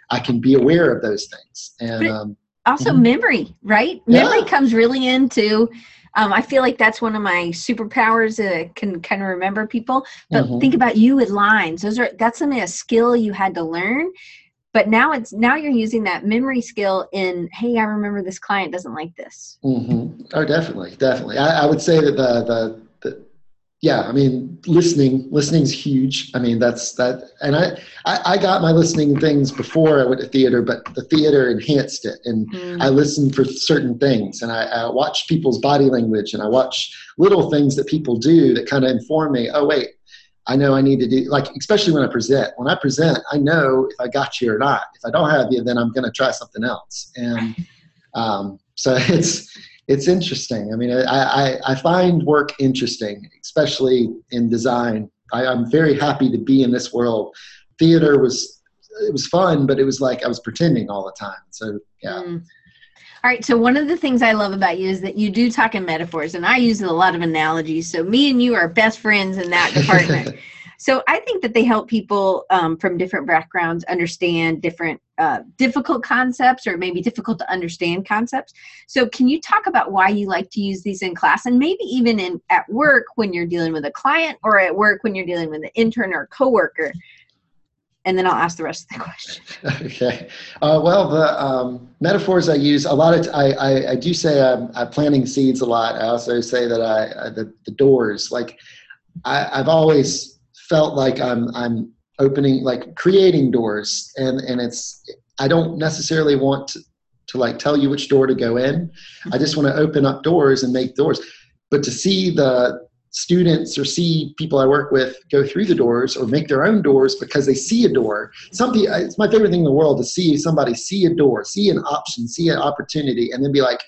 I can be aware of those things. And um, also mm-hmm. memory, right? Yeah. Memory comes really into. Um, I feel like that's one of my superpowers. Uh, can kind of remember people, but mm-hmm. think about you with lines. Those are that's something a skill you had to learn but now it's now you're using that memory skill in hey i remember this client doesn't like this mm-hmm. oh definitely definitely I, I, would say that the, the the yeah i mean listening listening is huge i mean that's that and I, I, I got my listening things before i went to theater but the theater enhanced it and mm-hmm. i listened for certain things and I, I watch people's body language and i watch little things that people do that kind of inform me oh wait I know I need to do like especially when I present. When I present, I know if I got you or not. If I don't have you, then I'm going to try something else. And um, so it's it's interesting. I mean, I, I, I find work interesting, especially in design. I, I'm very happy to be in this world. Theater was it was fun, but it was like I was pretending all the time. So yeah. Mm. All right. So one of the things I love about you is that you do talk in metaphors, and I use a lot of analogies. So me and you are best friends in that department. so I think that they help people um, from different backgrounds understand different uh, difficult concepts or maybe difficult to understand concepts. So can you talk about why you like to use these in class and maybe even in at work when you're dealing with a client or at work when you're dealing with an intern or coworker? and then I'll ask the rest of the question. okay. Uh, well, the um, metaphors I use a lot of. I, I, I do say I'm, I'm, planting seeds a lot. I also say that I, I the, the doors. Like I, I've always felt like I'm I'm opening like creating doors, and and it's I don't necessarily want to, to like tell you which door to go in. I just want to open up doors and make doors. But to see the students or see people I work with go through the doors or make their own doors because they see a door. Something it's my favorite thing in the world to see somebody see a door, see an option, see an opportunity, and then be like,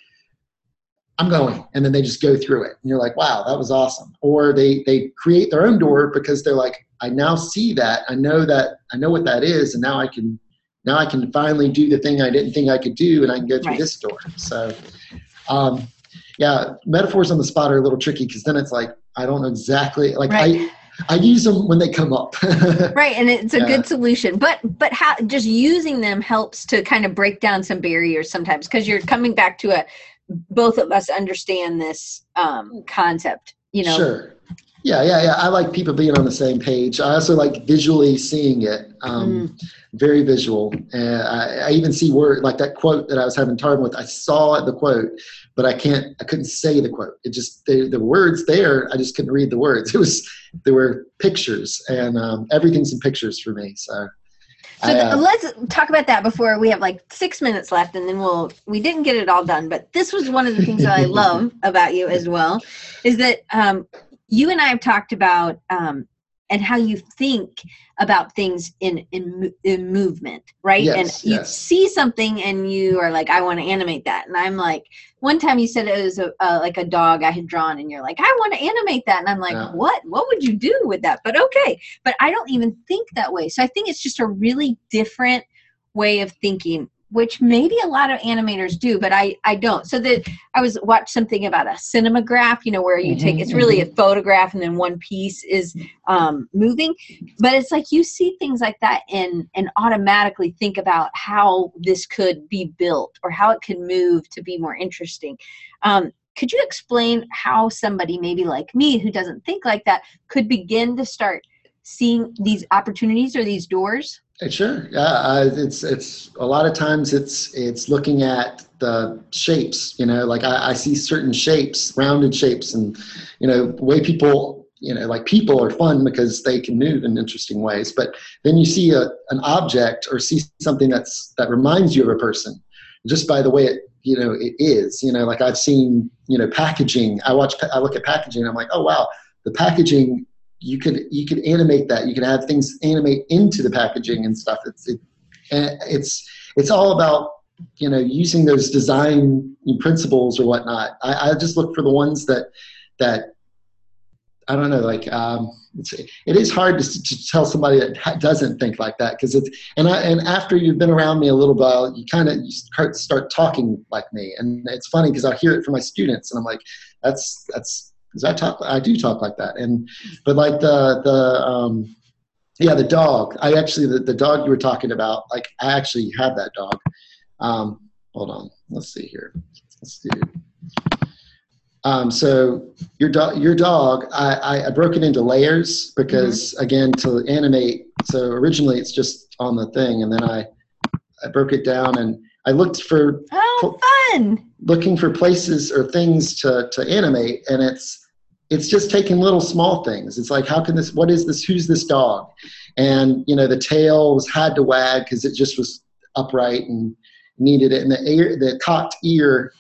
I'm going, and then they just go through it, and you're like, wow, that was awesome. Or they they create their own door because they're like, I now see that, I know that, I know what that is, and now I can now I can finally do the thing I didn't think I could do, and I can go through right. this door. So. Um, yeah, metaphors on the spot are a little tricky because then it's like I don't know exactly like right. I I use them when they come up. right, and it's a yeah. good solution. But but how just using them helps to kind of break down some barriers sometimes because you're coming back to a both of us understand this um, concept. You know. Sure. Yeah, yeah, yeah. I like people being on the same page. I also like visually seeing it. Um, mm. Very visual. And I, I, even see word like that quote that I was having time with. I saw the quote, but I can't. I couldn't say the quote. It just they, the words there. I just couldn't read the words. It was there were pictures, and um, everything's in pictures for me. So. So uh, let's talk about that before we have like six minutes left, and then we'll. We didn't get it all done, but this was one of the things that I love about you as well, is that um, you and I have talked about um, and how you think about things in in, in movement, right? Yes, and you yes. see something and you are like, I want to animate that, and I'm like, one time you said it was a, uh, like a dog I had drawn, and you're like, I want to animate that, and I'm like, yeah. what? What would you do with that? But okay, but I don't even think that way. So I think it's just a really different way of thinking which maybe a lot of animators do, but I, I don't. So that I was watched something about a cinemagraph, you know, where you mm-hmm, take it's really mm-hmm. a photograph and then one piece is um, moving. But it's like you see things like that and and automatically think about how this could be built or how it could move to be more interesting. Um, could you explain how somebody maybe like me who doesn't think like that could begin to start seeing these opportunities or these doors? Sure. Yeah, uh, it's it's a lot of times it's it's looking at the shapes. You know, like I, I see certain shapes, rounded shapes, and you know, way people you know like people are fun because they can move in interesting ways but then you see a, an object or see something that's that reminds you of a person just by the way it you know it is you know like i've seen you know packaging i watch i look at packaging i'm like oh wow the packaging you could you could animate that. You can have things animate into the packaging and stuff. It's it, it's it's all about you know using those design principles or whatnot. I, I just look for the ones that that I don't know, like um, it's, it is hard to, to tell somebody that doesn't think like that because it's and I and after you've been around me a little while, you kind of start start talking like me, and it's funny because I hear it from my students, and I'm like, that's that's because I talk I do talk like that, and but like the the um, yeah the dog I actually the, the dog you were talking about like I actually have that dog. Um, hold on, let's see here. Let's do um, so your dog, your dog, I, I, broke it into layers because mm-hmm. again to animate. So originally it's just on the thing, and then I I broke it down and I looked for fun looking for places or things to to animate, and it's it's just taking little small things. It's like how can this? What is this? Who's this dog? And you know the tail was had to wag because it just was upright and needed it, and the ear, the cocked ear,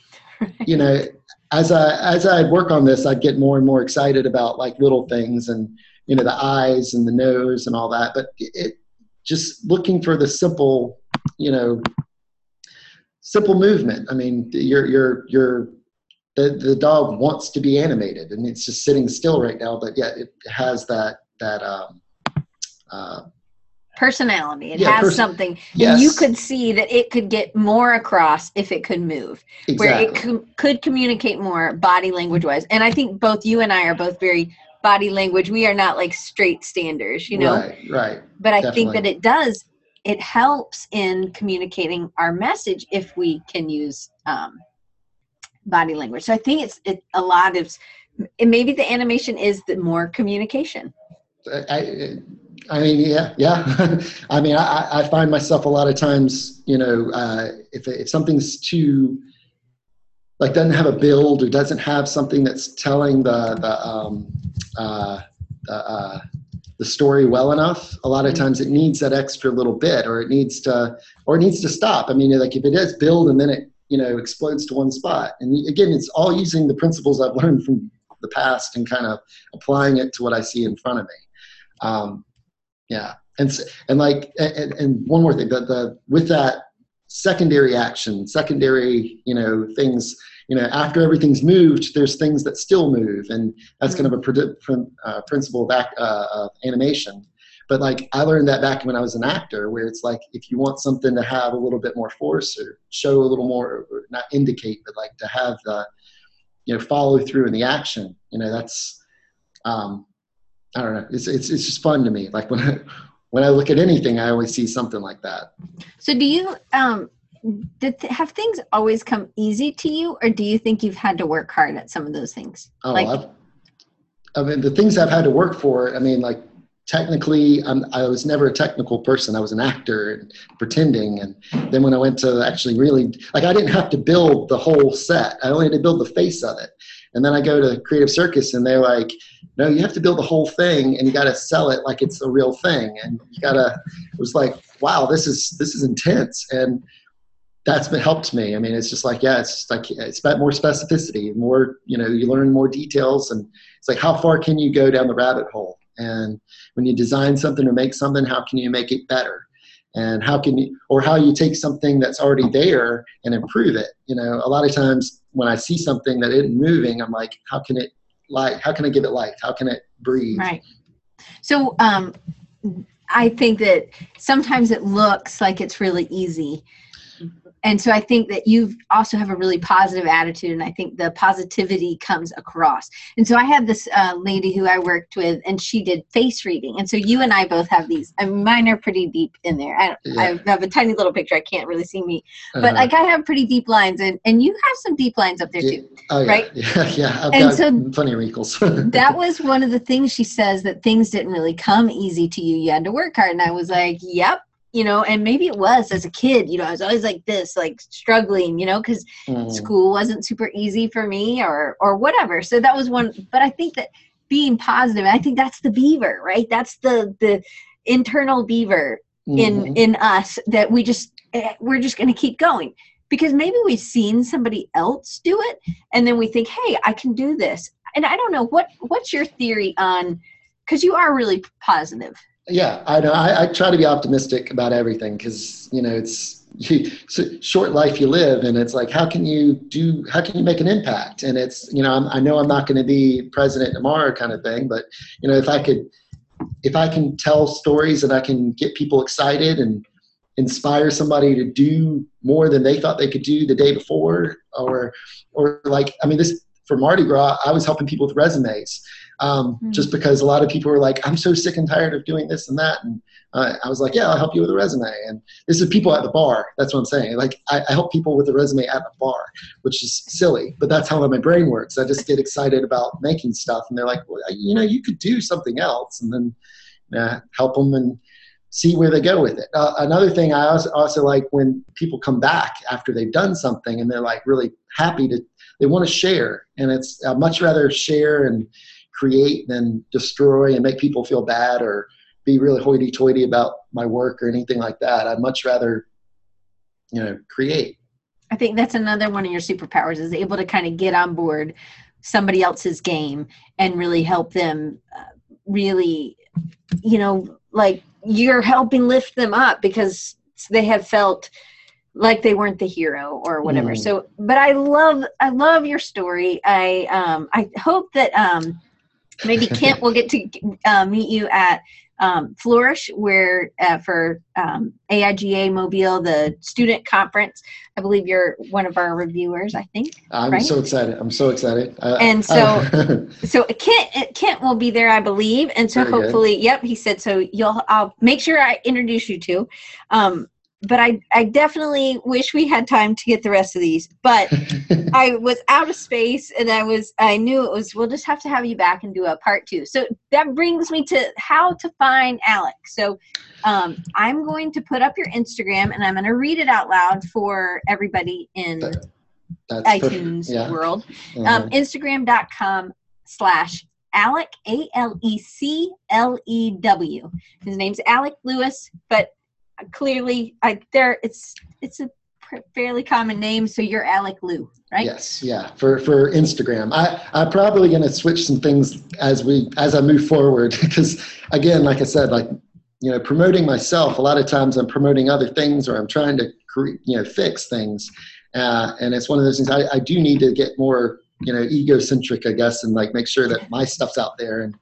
you know as I as I work on this, I'd get more and more excited about like little things and you know the eyes and the nose and all that. But it just looking for the simple, you know, simple movement. I mean, you're you're you're the the dog wants to be animated and it's just sitting still right now, but yet it has that that um, uh, personality. It yeah, has pers- something. Yes. And you could see that it could get more across if it could move, exactly. where it co- could communicate more body language wise. And I think both you and I are both very body language. We are not like straight standers, you know? Right, right. But I Definitely. think that it does, it helps in communicating our message if we can use um, body language. So I think it's it, a lot of, and maybe the animation is the more communication. I, I mean, yeah, yeah. I mean, I, I find myself a lot of times, you know, uh, if if something's too like doesn't have a build or doesn't have something that's telling the the um, uh, the, uh, the story well enough, a lot of mm-hmm. times it needs that extra little bit, or it needs to or it needs to stop. I mean, like if it does build and then it you know explodes to one spot, and again, it's all using the principles I've learned from the past and kind of applying it to what I see in front of me. Um, yeah and and like and, and one more thing that the with that secondary action secondary you know things you know after everything's moved there's things that still move and that's kind of a predi- uh, principle of, act, uh, of animation but like i learned that back when i was an actor where it's like if you want something to have a little bit more force or show a little more or not indicate but like to have the you know follow through in the action you know that's um I don't know. It's it's it's just fun to me. Like when I when I look at anything, I always see something like that. So do you um did th- have things always come easy to you, or do you think you've had to work hard at some of those things? Oh, like, I've, I mean, the things I've had to work for. I mean, like technically, I'm, I was never a technical person. I was an actor and pretending. And then when I went to actually really, like, I didn't have to build the whole set. I only had to build the face of it. And then I go to Creative Circus and they're like, no, you have to build the whole thing and you got to sell it like it's a real thing. And you got to, it was like, wow, this is, this is intense. And that's been helped me. I mean, it's just like, yeah, it's just like, it's about more specificity, more, you know, you learn more details and it's like, how far can you go down the rabbit hole? And when you design something or make something, how can you make it better? and how can you or how you take something that's already there and improve it you know a lot of times when I see something that isn't moving, I'm like, how can it light? How can I give it life? How can it breathe? Right. So um, I think that sometimes it looks like it's really easy, and so i think that you also have a really positive attitude and i think the positivity comes across. And so i had this uh, lady who i worked with and she did face reading. And so you and i both have these I mean, mine are pretty deep in there. I, yeah. I, have a tiny little picture. I can't really see me. But uh-huh. like i have pretty deep lines and and you have some deep lines up there too oh, yeah. right? Yeah yeah. I've and so of wrinkles. that was one of the things she says that things didn't really come easy to you. You had to work hard. And i was like yep you know, and maybe it was as a kid, you know, I was always like this, like struggling, you know, because mm. school wasn't super easy for me or or whatever. So that was one. But I think that being positive, I think that's the beaver, right? That's the the internal beaver mm-hmm. in in us that we just eh, we're just going to keep going because maybe we've seen somebody else do it and then we think hey i can do this and i don't know what what's your theory on because you are really positive yeah i know. I, I try to be optimistic about everything because you know it's it's a short life you live and it's like how can you do how can you make an impact? And it's you know I'm, i know i'm not going to be president tomorrow kind of thing but you know if i could if i can tell stories and i can get people excited and inspire somebody to do more than they thought they could do the day before or or like i mean this for mardi gras i was helping people with resumes um, mm-hmm. just because a lot of people were like i'm so sick and tired of doing this and that and uh, i was like yeah i'll help you with a resume and this is people at the bar that's what i'm saying like I, I help people with a resume at the bar which is silly but that's how my brain works i just get excited about making stuff and they're like well, you know you could do something else and then uh, help them and see where they go with it. Uh, another thing I also, also like when people come back after they've done something and they're like really happy to, they want to share. And it's uh, much rather share and create than destroy and make people feel bad or be really hoity toity about my work or anything like that. I'd much rather, you know, create. I think that's another one of your superpowers is able to kind of get on board somebody else's game and really help them uh, really, you know, like you're helping lift them up because they have felt like they weren't the hero or whatever. Mm. So, but I love, I love your story. I, um, I hope that, um, maybe Kent will get to uh, meet you at um, Flourish, where uh, for um, AIGA Mobile, the student conference. I believe you're one of our reviewers. I think. I'm right? so excited. I'm so excited. and so, so Kent Kent will be there, I believe, and so Very hopefully, good. yep. He said so. You'll. I'll make sure I introduce you to. Um, but I, I definitely wish we had time to get the rest of these. But I was out of space and I was I knew it was we'll just have to have you back and do a part two. So that brings me to how to find Alec. So um, I'm going to put up your Instagram and I'm going to read it out loud for everybody in That's iTunes yeah. world. Mm-hmm. Um, Instagram.com slash Alec A L E C L E W. His name's Alec Lewis, but clearly I there it's it's a fairly common name so you're alec lew right? Yes yeah for for instagram. I i'm probably going to switch some things as we as i move forward because again like i said like you know promoting myself a lot of times i'm promoting other things or i'm trying to create you know fix things. Uh, and it's one of those things I, I do need to get more you know egocentric i guess and like make sure that my stuff's out there and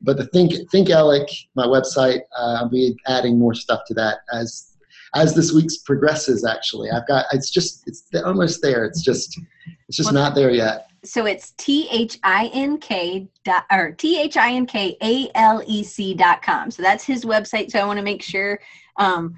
but the think think Alec, my website, uh, I'll be adding more stuff to that as as this week's progresses. Actually, I've got it's just it's almost there. It's just it's just well, not there yet. So it's T H I N K dot or T H I N K A L E C dot com. So that's his website. So I want to make sure um,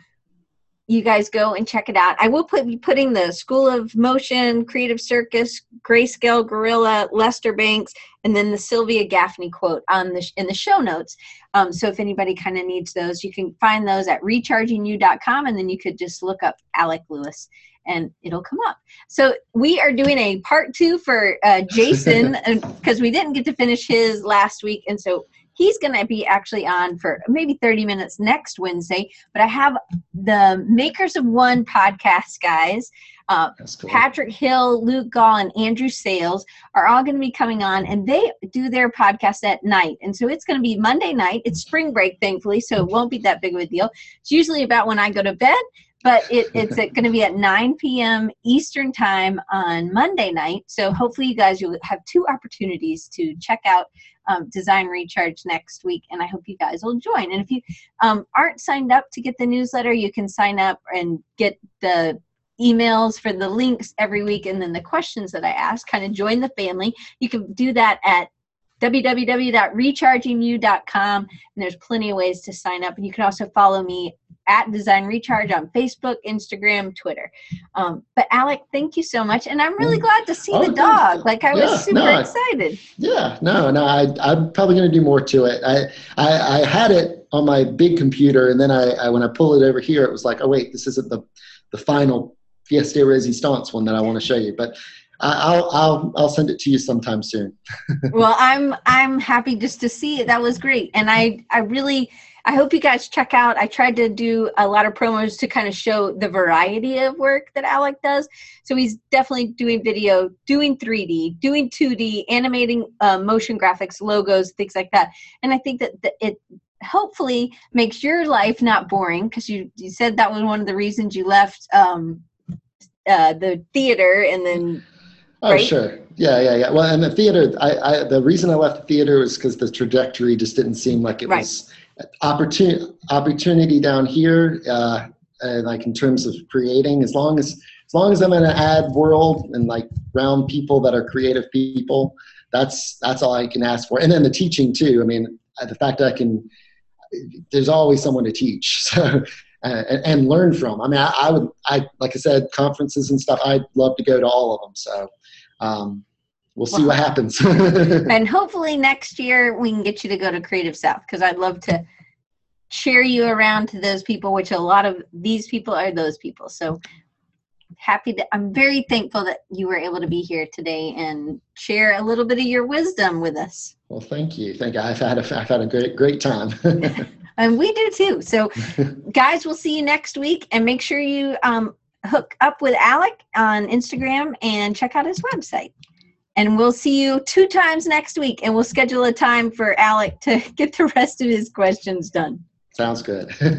you guys go and check it out. I will put be putting the School of Motion, Creative Circus, Grayscale Gorilla, Lester Banks, and then the Sylvia Gaffney quote on the in the show notes. Um, so if anybody kind of needs those, you can find those at rechargingyou.com, and then you could just look up Alec Lewis and it'll come up. So we are doing a part two for uh, Jason because we didn't get to finish his last week, and so he's going to be actually on for maybe 30 minutes next Wednesday. But I have the Makers of One podcast guys. Uh, cool. Patrick Hill, Luke Gall, and Andrew Sales are all going to be coming on, and they do their podcast at night. And so it's going to be Monday night. It's spring break, thankfully, so it won't be that big of a deal. It's usually about when I go to bed but it, it's going to be at 9 p.m. Eastern time on Monday night. So hopefully you guys will have two opportunities to check out um, Design Recharge next week, and I hope you guys will join. And if you um, aren't signed up to get the newsletter, you can sign up and get the emails for the links every week and then the questions that I ask. Kind of join the family. You can do that at www.rechargingyou.com and there's plenty of ways to sign up and you can also follow me at design recharge on facebook instagram twitter um, but alec thank you so much and i'm really mm. glad to see oh, the dog like i yeah, was super no, excited yeah no no I, i'm probably going to do more to it I, I i had it on my big computer, and then I, I when I pull it over here, it was like, oh wait, this isn't the the final Fiesta Resistance one that I want to show you. But I'll I'll I'll send it to you sometime soon. well, I'm I'm happy just to see it. That was great, and I I really I hope you guys check out. I tried to do a lot of promos to kind of show the variety of work that Alec does. So he's definitely doing video, doing 3D, doing 2D, animating uh, motion graphics, logos, things like that. And I think that the, it hopefully makes your life not boring because you you said that was one of the reasons you left um, uh, the theater and then Oh, right? sure. Yeah, yeah, yeah. Well, and the theater, I, I the reason I left the theater was because the trajectory just didn't seem like it right. was opportunity opportunity down here, uh, uh, like in terms of creating. As long as as long as I'm in an ad world and like around people that are creative people, that's that's all I can ask for. And then the teaching too. I mean, uh, the fact that I can, there's always someone to teach. So. And, and, learn from. I mean, I, I, would, I like I said, conferences and stuff. I'd love to go to all of them. So um, we'll see well, what happens. and hopefully next year we can get you to go to Creative South because I'd love to share you around to those people, which a lot of these people are those people. So happy to, I'm very thankful that you were able to be here today and share a little bit of your wisdom with us. Well, thank you. Thank you. I've had a, I've had a great, great time. and we do too. So guys, we'll see you next week and make sure you um, hook up with Alec on Instagram and check out his website. And we'll see you two times next week, and we'll schedule a time for Alec to get the rest of his questions done. Sounds good.